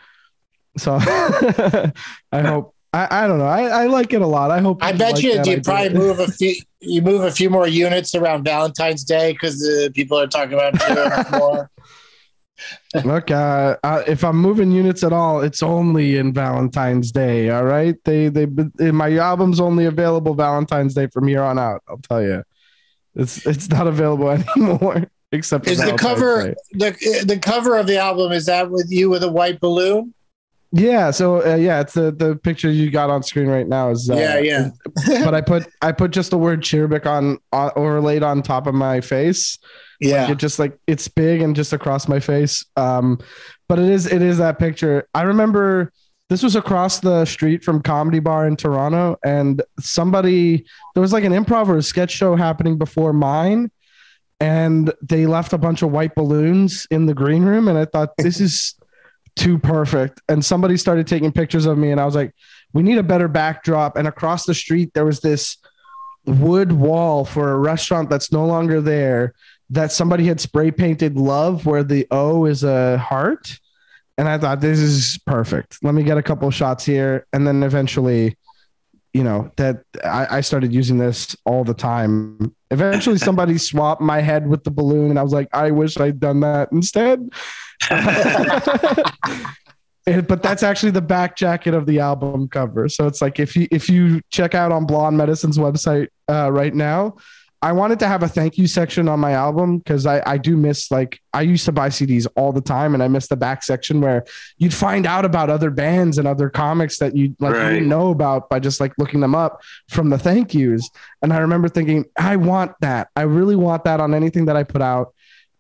So I hope I, I don't know. I, I like it a lot. I hope I bet like you you idea. probably move a few you move a few more units around Valentine's Day because the people are talking about it more. Look, uh, uh, if I'm moving units at all, it's only in Valentine's Day. All right, they they my album's only available Valentine's Day from here on out. I'll tell you, it's it's not available anymore. Except Is the cover the the cover of the album is that with you with a white balloon? Yeah, so uh, yeah, it's the the picture you got on screen right now is uh, yeah, yeah. but I put I put just the word cherubic on, on overlaid on top of my face. Yeah. it just like it's big and just across my face um but it is it is that picture i remember this was across the street from comedy bar in toronto and somebody there was like an improv or a sketch show happening before mine and they left a bunch of white balloons in the green room and i thought this is too perfect and somebody started taking pictures of me and i was like we need a better backdrop and across the street there was this wood wall for a restaurant that's no longer there that somebody had spray painted love where the O is a heart. And I thought this is perfect. Let me get a couple of shots here. And then eventually, you know, that I, I started using this all the time. Eventually somebody swapped my head with the balloon and I was like, I wish I'd done that instead. But that's actually the back jacket of the album cover. So it's like if you if you check out on Blonde Medicine's website uh, right now, I wanted to have a thank you section on my album because I, I do miss like I used to buy CDs all the time and I miss the back section where you'd find out about other bands and other comics that you like you didn't know about by just like looking them up from the thank yous. And I remember thinking, I want that. I really want that on anything that I put out.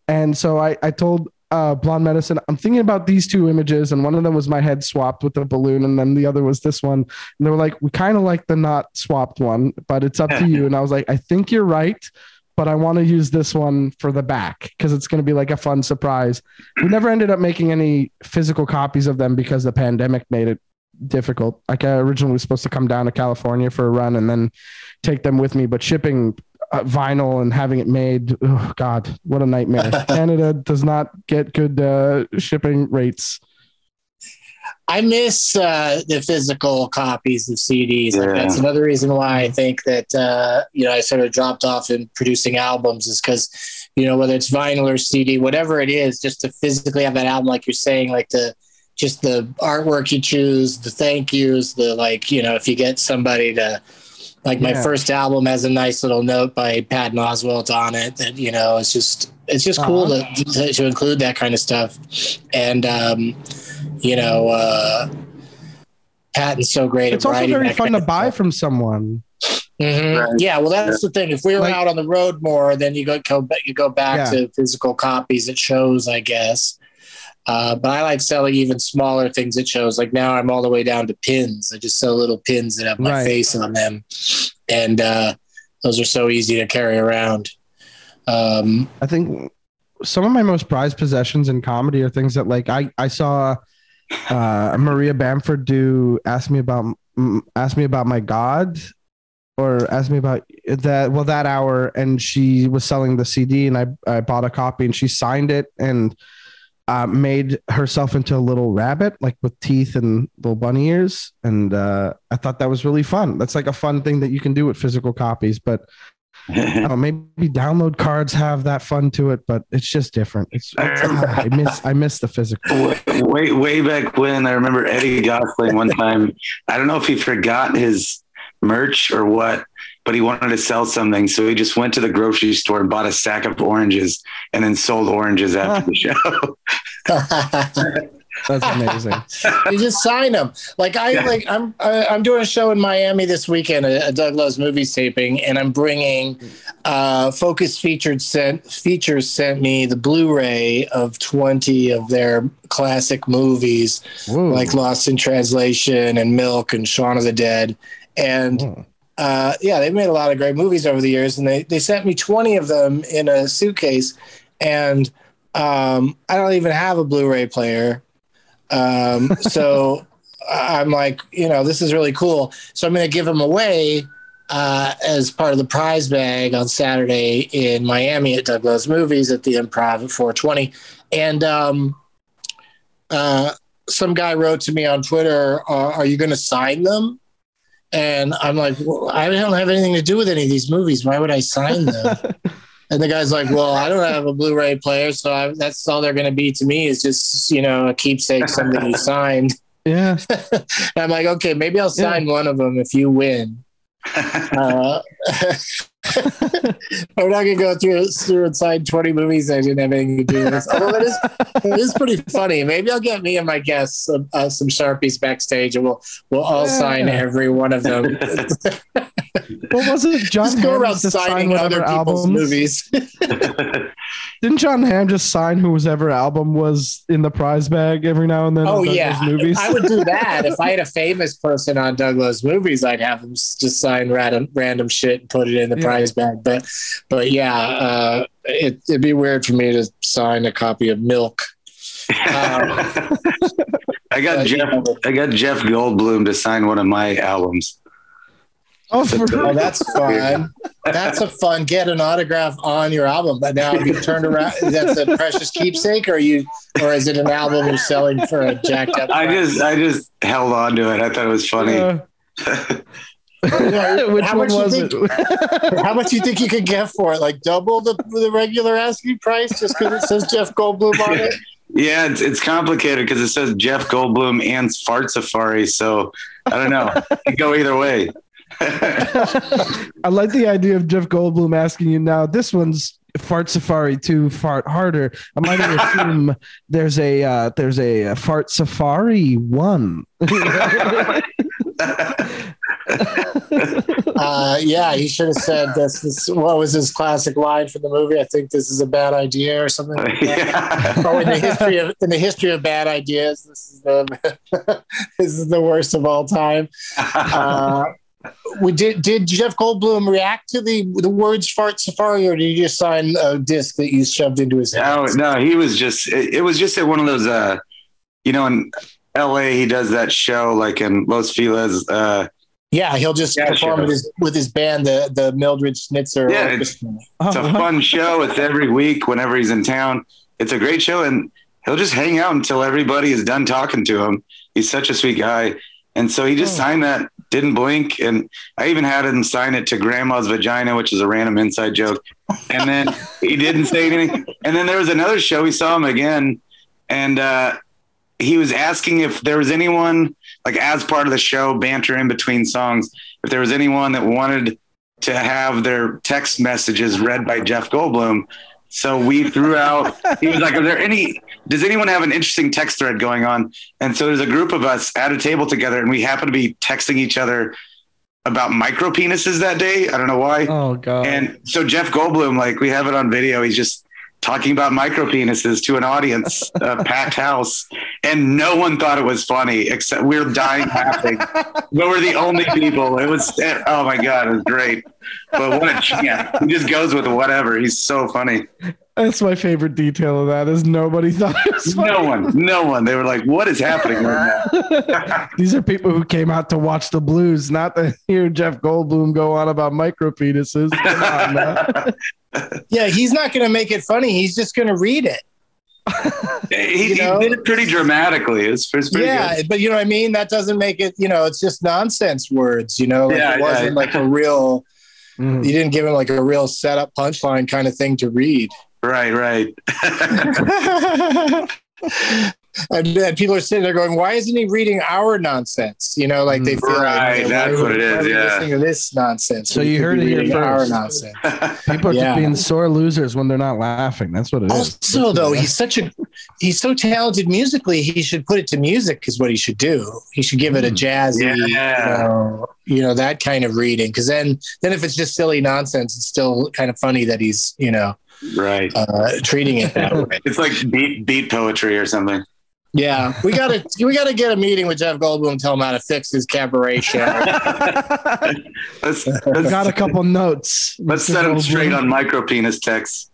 And so I, I told uh, Blonde Medicine, I'm thinking about these two images, and one of them was my head swapped with a balloon, and then the other was this one. And they were like, we kind of like the not swapped one, but it's up to you. And I was like, I think you're right, but I want to use this one for the back because it's going to be like a fun surprise. We never ended up making any physical copies of them because the pandemic made it difficult. Like I originally was supposed to come down to California for a run and then take them with me, but shipping vinyl and having it made, oh God, what a nightmare. Canada does not get good uh, shipping rates. I miss uh, the physical copies of CDs. Like, that's another reason why I think that uh, you know I sort of dropped off in producing albums is because you know whether it's vinyl or CD, whatever it is, just to physically have that album, like you're saying, like the just the artwork you choose, the thank yous, the like you know if you get somebody to like my Yeah. first album has a nice little note by Pat Oswalt on it that you know it's just it's just cool Uh-huh. to, to to include that kind of stuff and um you know uh Patton's so great It's at also very fun to buy stuff. from someone. Mhm. Right. Yeah, well, that's the thing. If we were Like- out on the road more, then you go, go you go back Yeah. to physical copies at shows, I guess. Uh, but I like selling even smaller things at shows. Like now, I'm all the way down to pins. I just sell little pins that have my Right. face on them, and uh, those are so easy to carry around. Um, I think some of my most prized possessions in comedy are things that like I I saw uh, Maria Bamford do ask me about ask me about my God or ask me about that well that hour and she was selling the CD and I I bought a copy and she signed it and uh, made herself into a little rabbit like with teeth and little bunny ears and uh, I thought that was really fun. That's like a fun thing that you can do with physical copies, but I know, maybe download cards have that fun to it, but it's just different. It's, it's I miss I miss the physical. way way back when I remember Eddie Gosling one time. I don't know if he forgot his merch or what, but he wanted to sell something, so he just went to the grocery store and bought a sack of oranges and then sold oranges after the show. That's amazing. you just sign them. Like I Yeah. like I'm I, I'm doing a show in Miami this weekend, a, a Doug Loves Movies taping, and I'm bringing uh, Focus Featured sent Features sent me the Blu-ray of 20 of their classic movies, Whoa. like Lost in Translation and Milk and Shaun of the Dead, and Oh. Uh, yeah, they've made a lot of great movies over the years, and they they sent me 20 of them in a suitcase, and um, I don't even have a Blu-ray player. Um, so I'm like, you know, this is really cool. So I'm going to give them away uh, as part of the prize bag on Saturday in Miami at Doug Loves Movies at the Improv at 420. And um, uh, some guy wrote to me on Twitter, uh, "Are you going to sign them?" And I'm like, well, I don't have anything to do with any of these movies. Why would I sign them? And the guy's like, "Well, I don't have a Blu-ray player, so I, that's all they're going to be to me is just you know a keepsake, something you signed." yeah. I'm like, "Okay, maybe I'll sign one of them if you win." Uh, we're not to go through through and sign 20 movies I didn't have anything to do with. This. Although it is it is pretty funny. Maybe I'll get me and my guests some, uh, some sharpies backstage, and we'll we'll all sign every one of them. What was it? John Just go Hamm around used to sign signing other people's albums? movies. Didn't Jon Hamm just sign whoever album was in the prize bag every now and then? Oh yeah, movies. I would do that if I had a famous person on Doug Loves Movies. I'd have them just sign random random shit and put it in the Yeah. prize bag. But but yeah, uh, it, it'd be weird for me to sign a copy of Milk. I got Uh, Jeff. I got Jeff Goldblum to sign one of my albums. oh, for Oh, that's fun. That's a fun. Get an autograph on your album. But now, if you turned around, that's a precious keepsake, or you, or is it an album you're selling for a jacked up? I price? just I just held on to it. I thought it was funny. Uh, Yeah, which how one much you was think- it? How much you think you could get for it? Like double the the regular asking price just because it says Jeff Goldblum on it? Yeah, it's, it's complicated because it says Jeff Goldblum and Fart Safari. So I don't know. It could go either way. I like the idea of Jeff Goldblum asking you now. This one's fart safari to fart harder. I might assume there's a uh, there's a, uh fart safari one. uh, yeah, he should have said this, this. What was his classic line from the movie? I think this is a bad idea or something. Like yeah. oh, in the history of in the history of bad ideas, this is the this is the worst of all time. Uh, we did did Jeff Goldblum react to the the words fart safari or did he just sign a disc that you shoved into his no, no, he was just. It, it was just at one of those. uh You know, in L.A., he does that show like in Los Feliz. Uh, Yeah, he'll just Yeah, perform sure. with his with his band, the the Mildred Snitzer. Yeah, it's- It's a fun show. It's every week whenever he's in town. It's a great show, and he'll just hang out until everybody is done talking to him. He's such a sweet guy, and so he just signed that, didn't blink, and I even had him sign it to Grandma's vagina, which is a random inside joke. And then he didn't say anything. And then there was another show. We saw him again, and uh, he was asking if there was anyone like as part of the show banter in between songs if there was anyone that wanted to have their text messages read by Jeff Goldblum. So we threw out, he was like, Are there any, does anyone have an interesting text thread going on? And so there's a group of us at a table together and we happen to be texting each other about micro penises that day. I don't know why. Oh god. And so Jeff Goldblum, like we have it on video, he's just talking about micro penises to an audience, a packed house, and no one thought it was funny except we are dying laughing. we were the only people. It was oh my god, it was great. But what a champ! He just goes with whatever. He's so funny. That's my favorite detail of that is nobody thought it was funny. No one, no one. They were like, "What is happening right now?" These are people who came out to watch the blues, not to hear Jeff Goldblum go on about micro penises. Come on, man. Yeah, he's not going to make it funny. He's just going to read it. He, You he did it pretty dramatically. It's, it's pretty yeah, good. but you know what I mean. That doesn't make it. You know, it's just nonsense words. You know, like Yeah, it wasn't like a real. Mm. You didn't give him like a real setup punchline kind of thing to read. Right, right. and, and people are sitting there going, "Why isn't he reading our nonsense?" You know, like they feel Right, like, that's why what are- it is, why are we yeah. listening to this nonsense. So We you heard be it here reading our nonsense. People are Yeah. just being sore losers when they're not laughing. That's what it is. Also, though, he's such a he's so talented musically. He should put it to music. Is what he should do. He should give it a jazzy, Yeah. you, know, you know, that kind of reading. Because then, then if it's just silly nonsense, it's still kind of funny that he's you know right. uh, treating it that way. It's like beat beat poetry or something. Yeah, we gotta we gotta get a meeting with Jeff Goldblum. and Tell him how to fix his cabaret show. let's let's, got a couple notes. let's Mr. set him straight on micro penis text.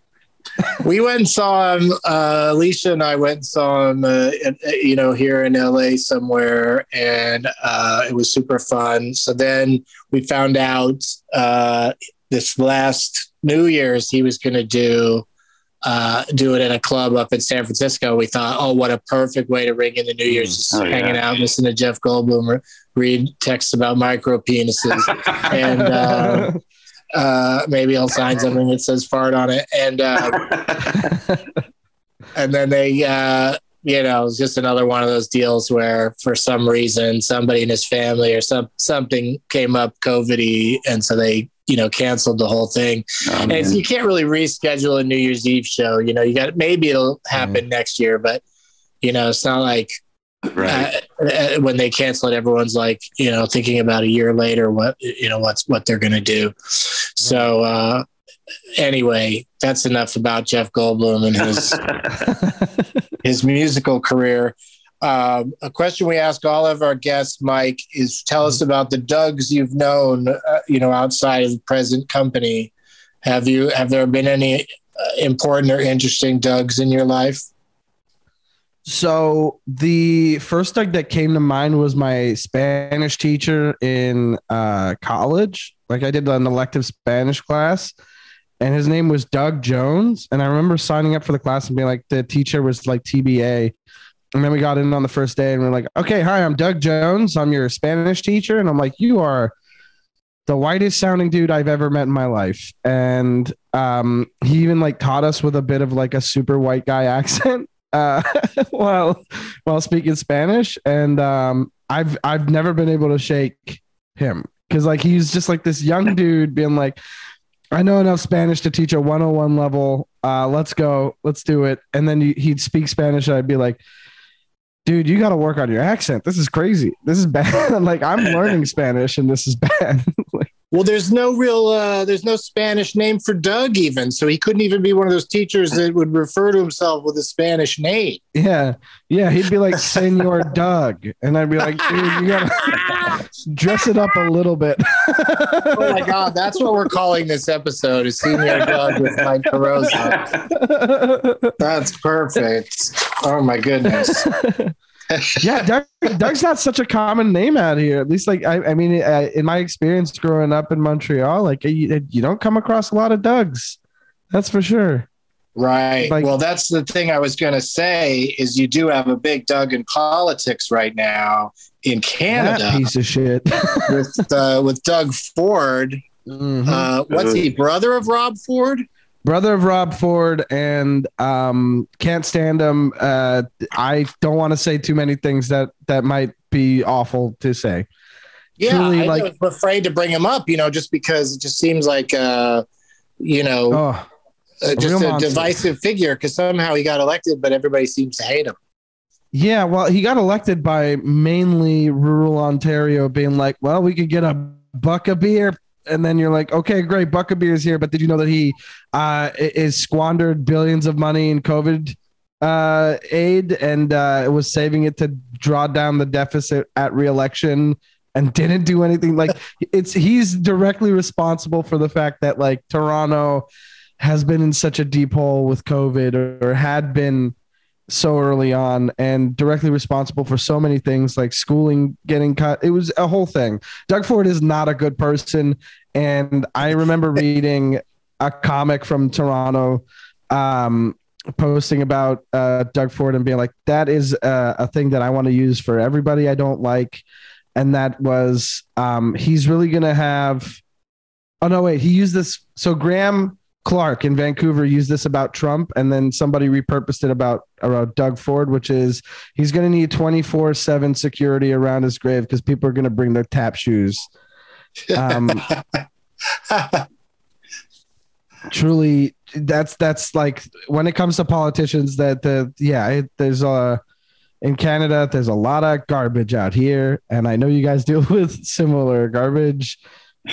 we went and saw him. Uh, Alicia and I went and saw him. Uh, at- you know, here in LA somewhere, and uh, it was super fun. So then we found out uh, this last New Year's he was going to do. Uh, do it in a club up in San Francisco. We thought, oh, what a perfect way to ring in the New Year's, just Oh, yeah. hanging out, listening to Jeff Goldblum re- read texts about micro penises. and uh, uh, maybe I'll sign something that says fart on it. And uh, and then they, uh, you know, it's just another one of those deals where for some reason somebody in his family or some something came up COVIDy, and so they, you know, canceled the whole thing. Oh, And man. you can't really reschedule a New Year's Eve show. You know, you got maybe it'll happen next year, but you know, it's not like right. uh, uh, when they cancel it, everyone's like, you know, thinking about a year later what you know what's what they're going to do. So uh, anyway, that's enough about Jeff Goldblum and his his musical career. Um, a question we ask all of our guests, Mike, is tell us about the Dougs you've known, uh, you know, outside of the present company. Have you have there been any uh, important or interesting Dougs in your life? So the first Doug that came to mind was my Spanish teacher in uh, college. Like I did an elective Spanish class, and his name was Doug Jones. And I remember signing up for the class and being like, the teacher was like TBA. And then we got in on the first day and we're like, okay, hi, I'm Doug Jones. I'm your Spanish teacher. And I'm like, you are the whitest sounding dude I've ever met in my life. And um, he even like taught us with a bit of like a super white guy accent uh, while while speaking Spanish. And um, I've I've never been able to shake him because like he's just like this young dude being like, I know enough Spanish to teach a 101 level. Uh, let's go, let's do it. And then he- he'd speak Spanish. And I'd be like, dude, you got to work on your accent. This is crazy. This is bad. like I'm learning Spanish and this is bad. like, Well, there's no real, uh, there's no Spanish name for Doug, even. So he couldn't even be one of those teachers that would refer to himself with a Spanish name. Yeah, yeah. He'd be like Senor Doug, and I'd be like, dude, you gotta dress it up a little bit. oh my god, that's what we're calling this episode: is Señor Doug with Mike Carrozza. That's perfect. Oh my goodness. yeah, Doug, Doug's not such a common name out here. At least, like I, I mean, uh, in my experience growing up in Montreal, like you, you don't come across a lot of Dougs. That's for sure. Right. Like, well, that's the thing I was going to say is you do have a big Doug in politics right now in Canada. piece of shit with uh, with Doug Ford. Mm-hmm. Uh, what's he brother of Rob Ford? brother of Rob Ford, and um, can't stand him. Uh, I don't want to say too many things that that might be awful to say. Yeah, Truly, I like, was afraid to bring him up, you know, just because it just seems like, uh, you know, oh, uh, just a, a divisive figure. Because somehow he got elected, but everybody seems to hate him. Yeah, well, he got elected by mainly rural Ontario being like, well, we could get a buck of beer and then you're like, okay, great, buck a beer is here, but did you know that he uh, is squandered billions of money in COVID uh, aid and uh, was saving it to draw down the deficit at reelection and didn't do anything? Like it's he's directly responsible for the fact that like Toronto has been in such a deep hole with COVID or, or had been so early on and directly responsible for so many things like schooling getting cut. It was a whole thing. Doug Ford is not a good person. And I remember reading a comic from Toronto um, posting about uh, Doug Ford and being like, that is a, a thing that I want to use for everybody I don't like. And that was, um, he's really going to have, oh no, wait, he used this. So Graham Clark in Vancouver used this about Trump, and then somebody repurposed it about about Doug Ford, which is he's going to need twenty four seven security around his grave because people are going to bring their tap shoes. Um, truly, that's that's like when it comes to politicians, that the yeah, it, there's a in Canada, there's a lot of garbage out here, and I know you guys deal with similar garbage.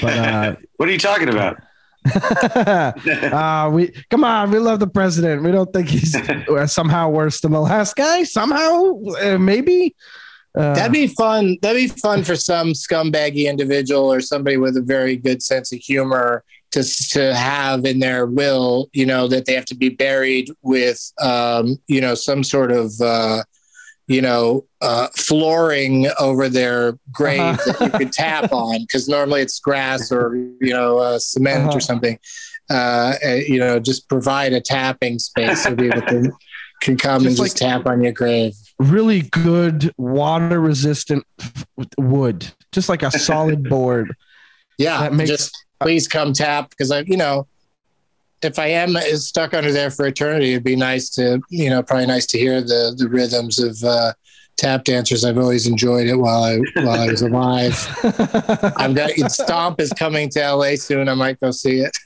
But uh, what are you talking about? uh, we come on, we love the president. We don't think he's somehow worse than the last guy. Somehow, uh, maybe. Uh, that'd be fun. That'd be fun for some scumbaggy individual or somebody with a very good sense of humor to to have in their will. You know that they have to be buried with, um, you know, some sort of uh, you know, uh, flooring over their grave uh-huh. that you could tap on because normally it's grass or, you know, uh, cement uh-huh. or something. Uh, you know, just provide a tapping space so people can, can come just and just tap on your grave. Really good water resistant wood, just like a solid board. Yeah. That makes, just please come tap because I, you know, if I am stuck under there for eternity, it'd be nice to, you know, probably nice to hear the the rhythms of uh, tap dancers. I've always enjoyed it while I while I was alive. I've got Stomp is coming to LA soon. I might go see it.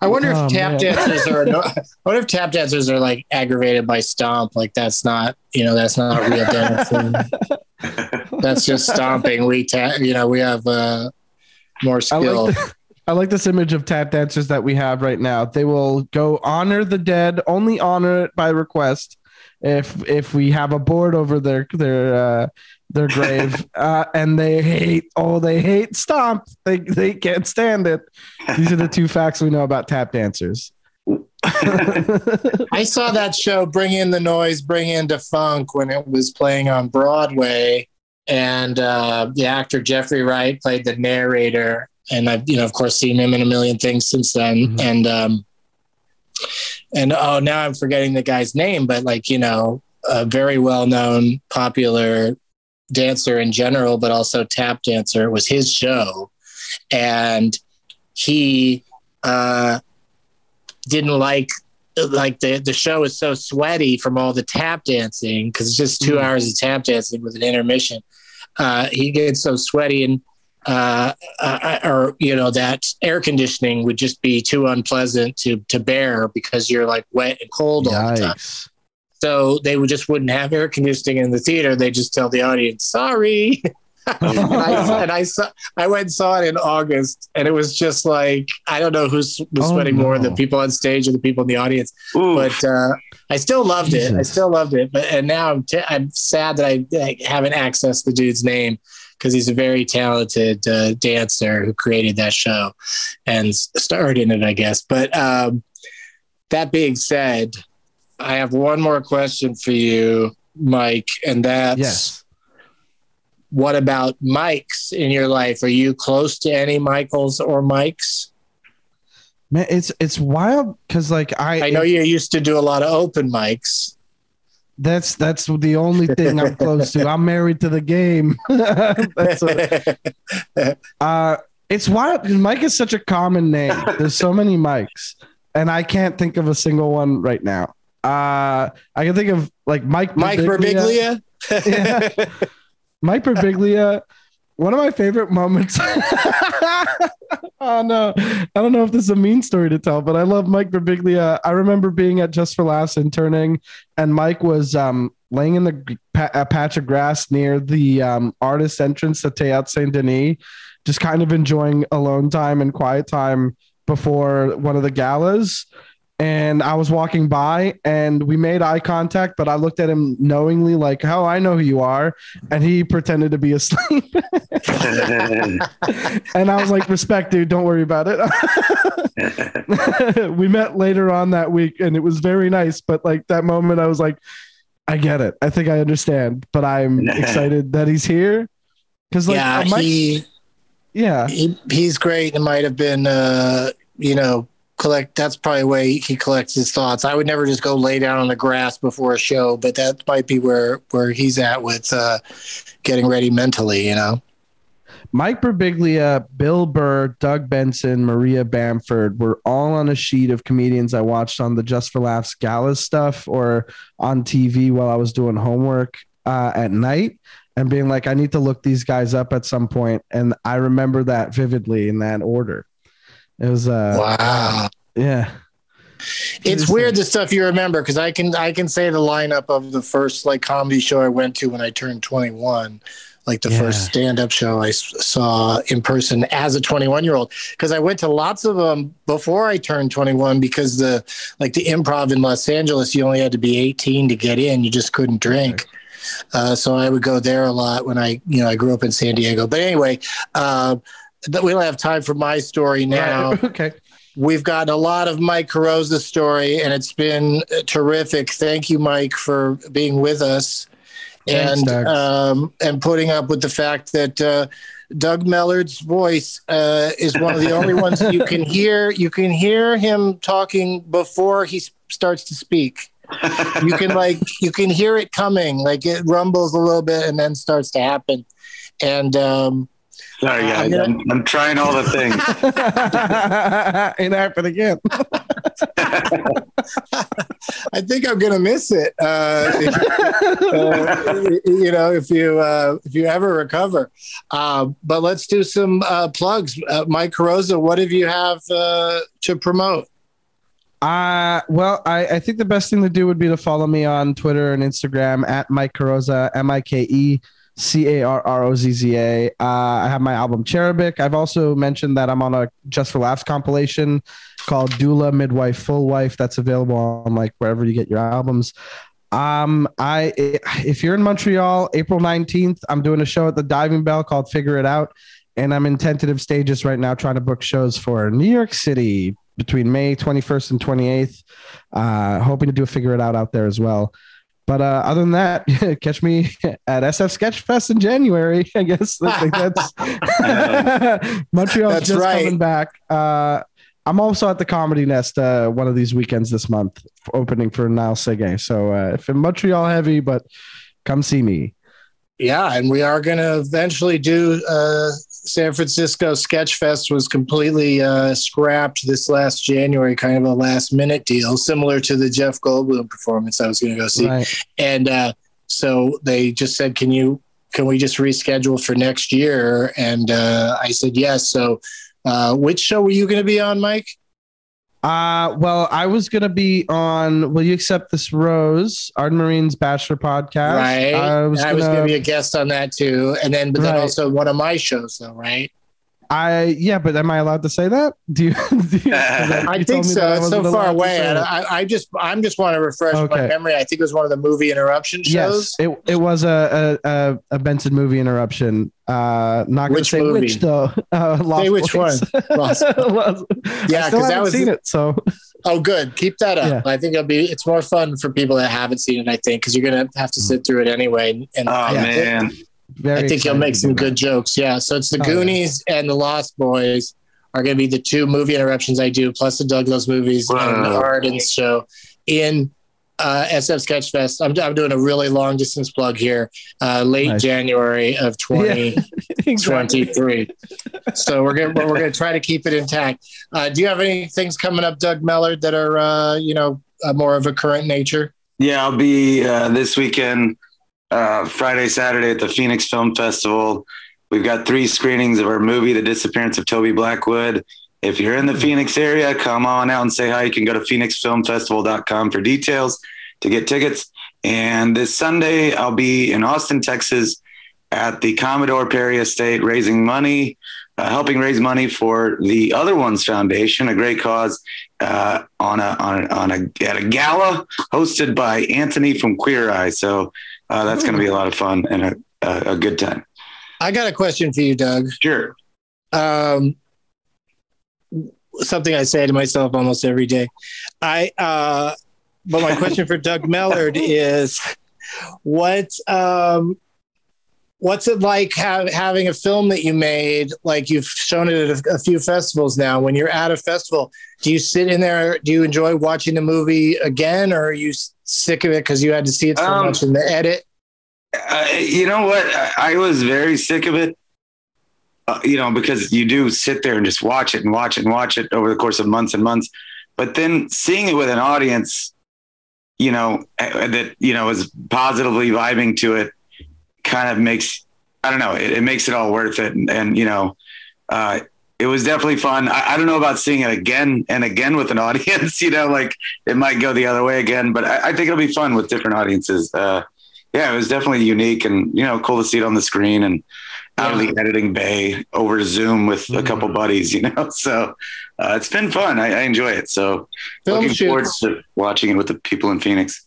I wonder oh, if tap man. dancers are. No, I wonder if tap dancers are like aggravated by stomp. Like that's not, you know, that's not real dancing. that's just stomping. We tap, you know, we have uh, more skill. Like the, I like this image of tap dancers that we have right now. They will go honor the dead, only honor it by request. If if we have a board over their their uh, their grave, uh, and they hate oh they hate stomp. They they can't stand it. These are the two facts we know about tap dancers. I saw that show Bring in the Noise, Bring in the Funk when it was playing on Broadway, and uh, the actor Jeffrey Wright played the narrator and I've you know of course seen him in a million things since then. Mm-hmm. And um, and oh, now I'm forgetting the guy's name, but like you know, a very well known, popular dancer in general, but also tap dancer. It was his show, and he uh, didn't like like the the show is so sweaty from all the tap dancing because it's just 2 mm-hmm. hours of tap dancing with an intermission. Uh, he gets so sweaty and uh, uh, or you know that air conditioning would just be too unpleasant to to bear because you're like wet and cold Yikes. all the time. So they would just wouldn't have air conditioning in the theater. They just tell the audience, "Sorry." and, I, and I saw, I went and saw it in August, and it was just like I don't know who's was Oh, sweating more, the people on stage or the people in the audience. Ooh. But uh, I still loved it. I still loved it. But and now I'm t- I'm sad that I, I haven't accessed the dude's name because he's a very talented uh, dancer who created that show and starred in it, I guess. But um, that being said, I have one more question for you, Mike, and that's yes. what about Mikes in your life? Are you close to any Michaels or Mikes? Man, it's it's wild because like I I know you used to do a lot of open mics. That's that's the only thing I'm close to. I'm married to the game. that's uh, it's wild Mike is such a common name. There's so many Mikes, and I can't think of a single one right now. Uh, I can think of like Mike Mike Birbiglia. Yeah. Mike Birbiglia. One of my favorite moments. oh no, I don't know if this is a mean story to tell, but I love Mike Birbiglia. I remember being at Just for Laughs interning, and Mike was um, laying in the pa- patch of grass near the um, artist entrance to Théâtre Saint Denis, just kind of enjoying alone time and quiet time before one of the galas. And I was walking by and we made eye contact, but I looked at him knowingly, like, "Oh, I know who you are," and he pretended to be asleep. and I was like, "Respect, dude. Don't worry about it." we met later on that week, and it was very nice. But like that moment, I was like, "I get it. I think I understand." But I'm excited that he's here because, like, yeah, Mike's- he, yeah, he he's great. It might have been, uh, you know, collect. That's probably way he collects his thoughts. I would never just go lay down on the grass before a show, but that might be where where he's at with uh, getting ready mentally. You know. Mike Birbiglia, Bill Burr, Doug Benson, Maria Bamford were all on a sheet of comedians I watched on the Just for Laughs gala stuff or on TV while I was doing homework uh, at night and being like, I need to look these guys up at some. And I remember that vividly in that order. It was, uh, wow. yeah. It's weird the stuff you remember because I can I can say the lineup of the first like comedy show I went to when I turned 21, like the Yeah. first stand up show I s- saw in person as a 21 year old. Because I went to lots of them before I turned 21 because the like the improv in Los Angeles you only had to be 18 to get in. You just couldn't drink. Uh, so I would go there a lot when I you know I grew up in San Diego. But anyway, uh, but we don't have time for my story now. Right. okay. We've gotten a lot of Mike Carrozza's story, and it's been uh, terrific. Thank you, Mike, for being with us Thanks, and um, and putting up with the fact that uh, Doug Mellard's voice uh, is one of the only ones you can hear. You can hear him talking before he starts to speak. You can like you can hear it coming, like it rumbles a little bit and then starts to happen. And um, Sorry, guys. I'm gonna- I'm, I'm trying all the things. Ain't happen again. I think I'm gonna miss it. Uh, uh, you know, if you uh, if you ever recover. Uh, but let's do some uh, plugs. Uh, Mike Carrozza, what have you have uh, to promote? Uh, well, I, I think the best thing to do would be to follow me on Twitter and Instagram at Mike Carrozza, M I K E C A R R O Z Z A. Uh, have my album Cherubic. I've also mentioned that I'm on a Just for Laughs compilation called Doula Midwife Full Wife. That's available on like wherever you get your albums. Um, I if you're in Montreal, April 19th, I'm doing a show at the Diving Bell called Figure It Out. And I'm in tentative stages right now trying to book shows for New York City between May 21st and 28th. Uh, hoping to do a figure it out out there as well. But uh, other than that, catch me at SF Sketchfest in January. I guess I think that's Montreal's That's just right. coming back. Uh, I'm also at the Comedy Nest uh, one of these weekends this month, opening for Niall Sege. So uh, if in Montreal heavy, but come see me. Yeah, and we are going to eventually do uh, San Francisco Sketchfest was completely uh, scrapped this last January, kind of a last minute deal, similar to the Jeff Goldblum performance I was going to go see. Right. and uh, so they just said can you can we just reschedule for next year and uh, i said yes so uh, which show were you going to be on mike Uh, well, I was gonna be on Will You Accept This Rose, Arden Myrin's Bachelor podcast. Right. I was, gonna, was going to be a guest on that too, and then but then Right. also one of my shows, though, right? I yeah, but am I allowed to say that? Do you? do you- I you think so. I It's so far away. say and it. I, I just, I'm just want to refresh my memory. I think it was one of the movie interruption shows. Yes, it, it was a, a a a Benson movie interruption. Uh, not gonna say movie? which though. Uh, Lost Say which Boys. one. Lost- Lost- Yeah, I still 'cause that haven't was- seen it. So Oh, good. Keep that up. Yeah. I think it'll be. It's more fun for people that haven't seen it. I think because you're gonna have to sit through it anyway. And Oh I, man, very. I think you'll make some good jokes. Yeah. So it's the Oh, yeah. Goonies and the Lost Boys are going to be the two movie interruptions I do, plus the Doug Loves Movies and the Wow. Show in uh, SF Sketchfest. I'm, I'm doing a really long distance plug here, uh, late Nice. January of 20. that. Exactly. 23. so we're gonna we're gonna try to keep it intact. Uh, do you have any things coming up, Doug Mellard, that are uh, you know uh, more of a current nature? yeah, I'll be uh, this weekend, uh, Friday, Saturday at the Phoenix Film Festival. We've got three screenings of our movie, The Disappearance of Toby Blackwood. If you're in the Phoenix area, come on out and say hi. You can go to phoenixfilmfestival.com for details to get tickets. And this Sunday, I'll be in Austin, Texas at the Commodore Perry Estate raising money, uh, helping raise money for the Other Ones Foundation, a great cause, uh, on a on a, on a at a gala hosted by Anthony from Queer Eye. So uh, that's going to be a lot of fun and a, a, a good time. I got a question for you, Doug. Sure. Um, something I say to myself almost every day. I uh, but my question for Doug Mellard is what um, what's it like ha- having a film that you made like you've shown it at a, a few festivals now when you're at a festival do you sit in there do you enjoy watching the movie again or are you sick of it because you had to see it so Um, much in the edit Uh, you know what? I, I was very sick of it. Uh, you know, because you do sit there and just watch it and watch it and watch it over the course of months and months. But then seeing it with an audience, you know, that you know is positively vibing to it, kind of makes I don't know. It, it makes it all worth it. And, and you know, uh, it was definitely fun. I, I don't know about seeing it again and again with an audience. You know, like it might go the other way again, but I, I think it'll be fun with different audiences. Uh, yeah, it was definitely unique and you know cool to see it on the screen and out of the editing bay over Zoom with a couple buddies. You know, so uh, it's been fun. I, I enjoy it. So Film looking forward to watching it with the people in Phoenix.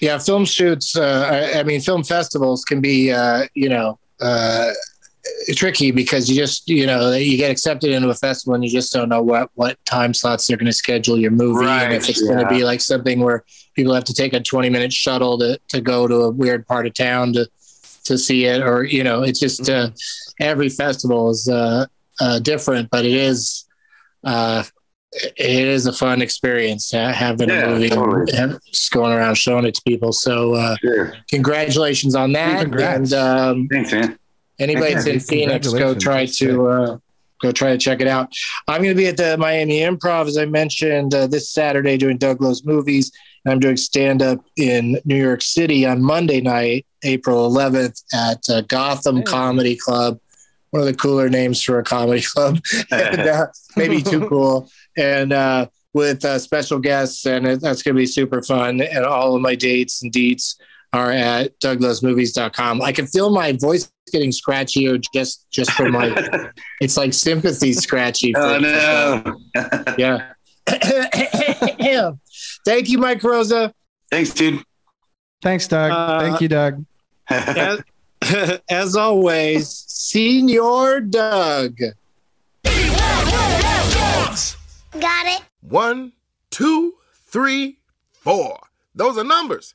Yeah, film shoots. Uh, I, I mean, film festivals can be, uh, you know, uh, tricky because you just, you know, you get accepted into a festival and you just don't know what what time slots they're going to schedule your movie, and if Right, it's going to be like something where people have to take a twenty minute shuttle to to go to a weird part of town to to see it, or you know, it's just uh, every festival is uh, uh, different, but it is. Uh, it is a fun experience uh, having Yeah, a movie totally. and just going around showing it to people. So, uh, Sure. congratulations on that. Congrats. And um, Thanks, man. Anybody that's in Phoenix, go try to uh, go try to check it out. I'm going to be at the Miami Improv, as I mentioned, uh, this Saturday doing Doug Loves Movies. And I'm doing stand up in New York City on Monday night, April 11th, at uh, Gotham Comedy Club. One of the cooler names for a comedy club, and, uh, maybe too cool. And uh, with uh, special guests, and it, that's going to be super fun. And all of my dates and deets are at douglovesmovies.com. I can feel my voice getting scratchier just just from my it's like sympathy scratchy. for- oh no. Yeah. Thank you, Mike Carrozza. Thanks, dude. Thanks, Doug. Uh, Thank you, Doug. As, as always, Señor Doug. Got it. One, two, three, four. Those are numbers.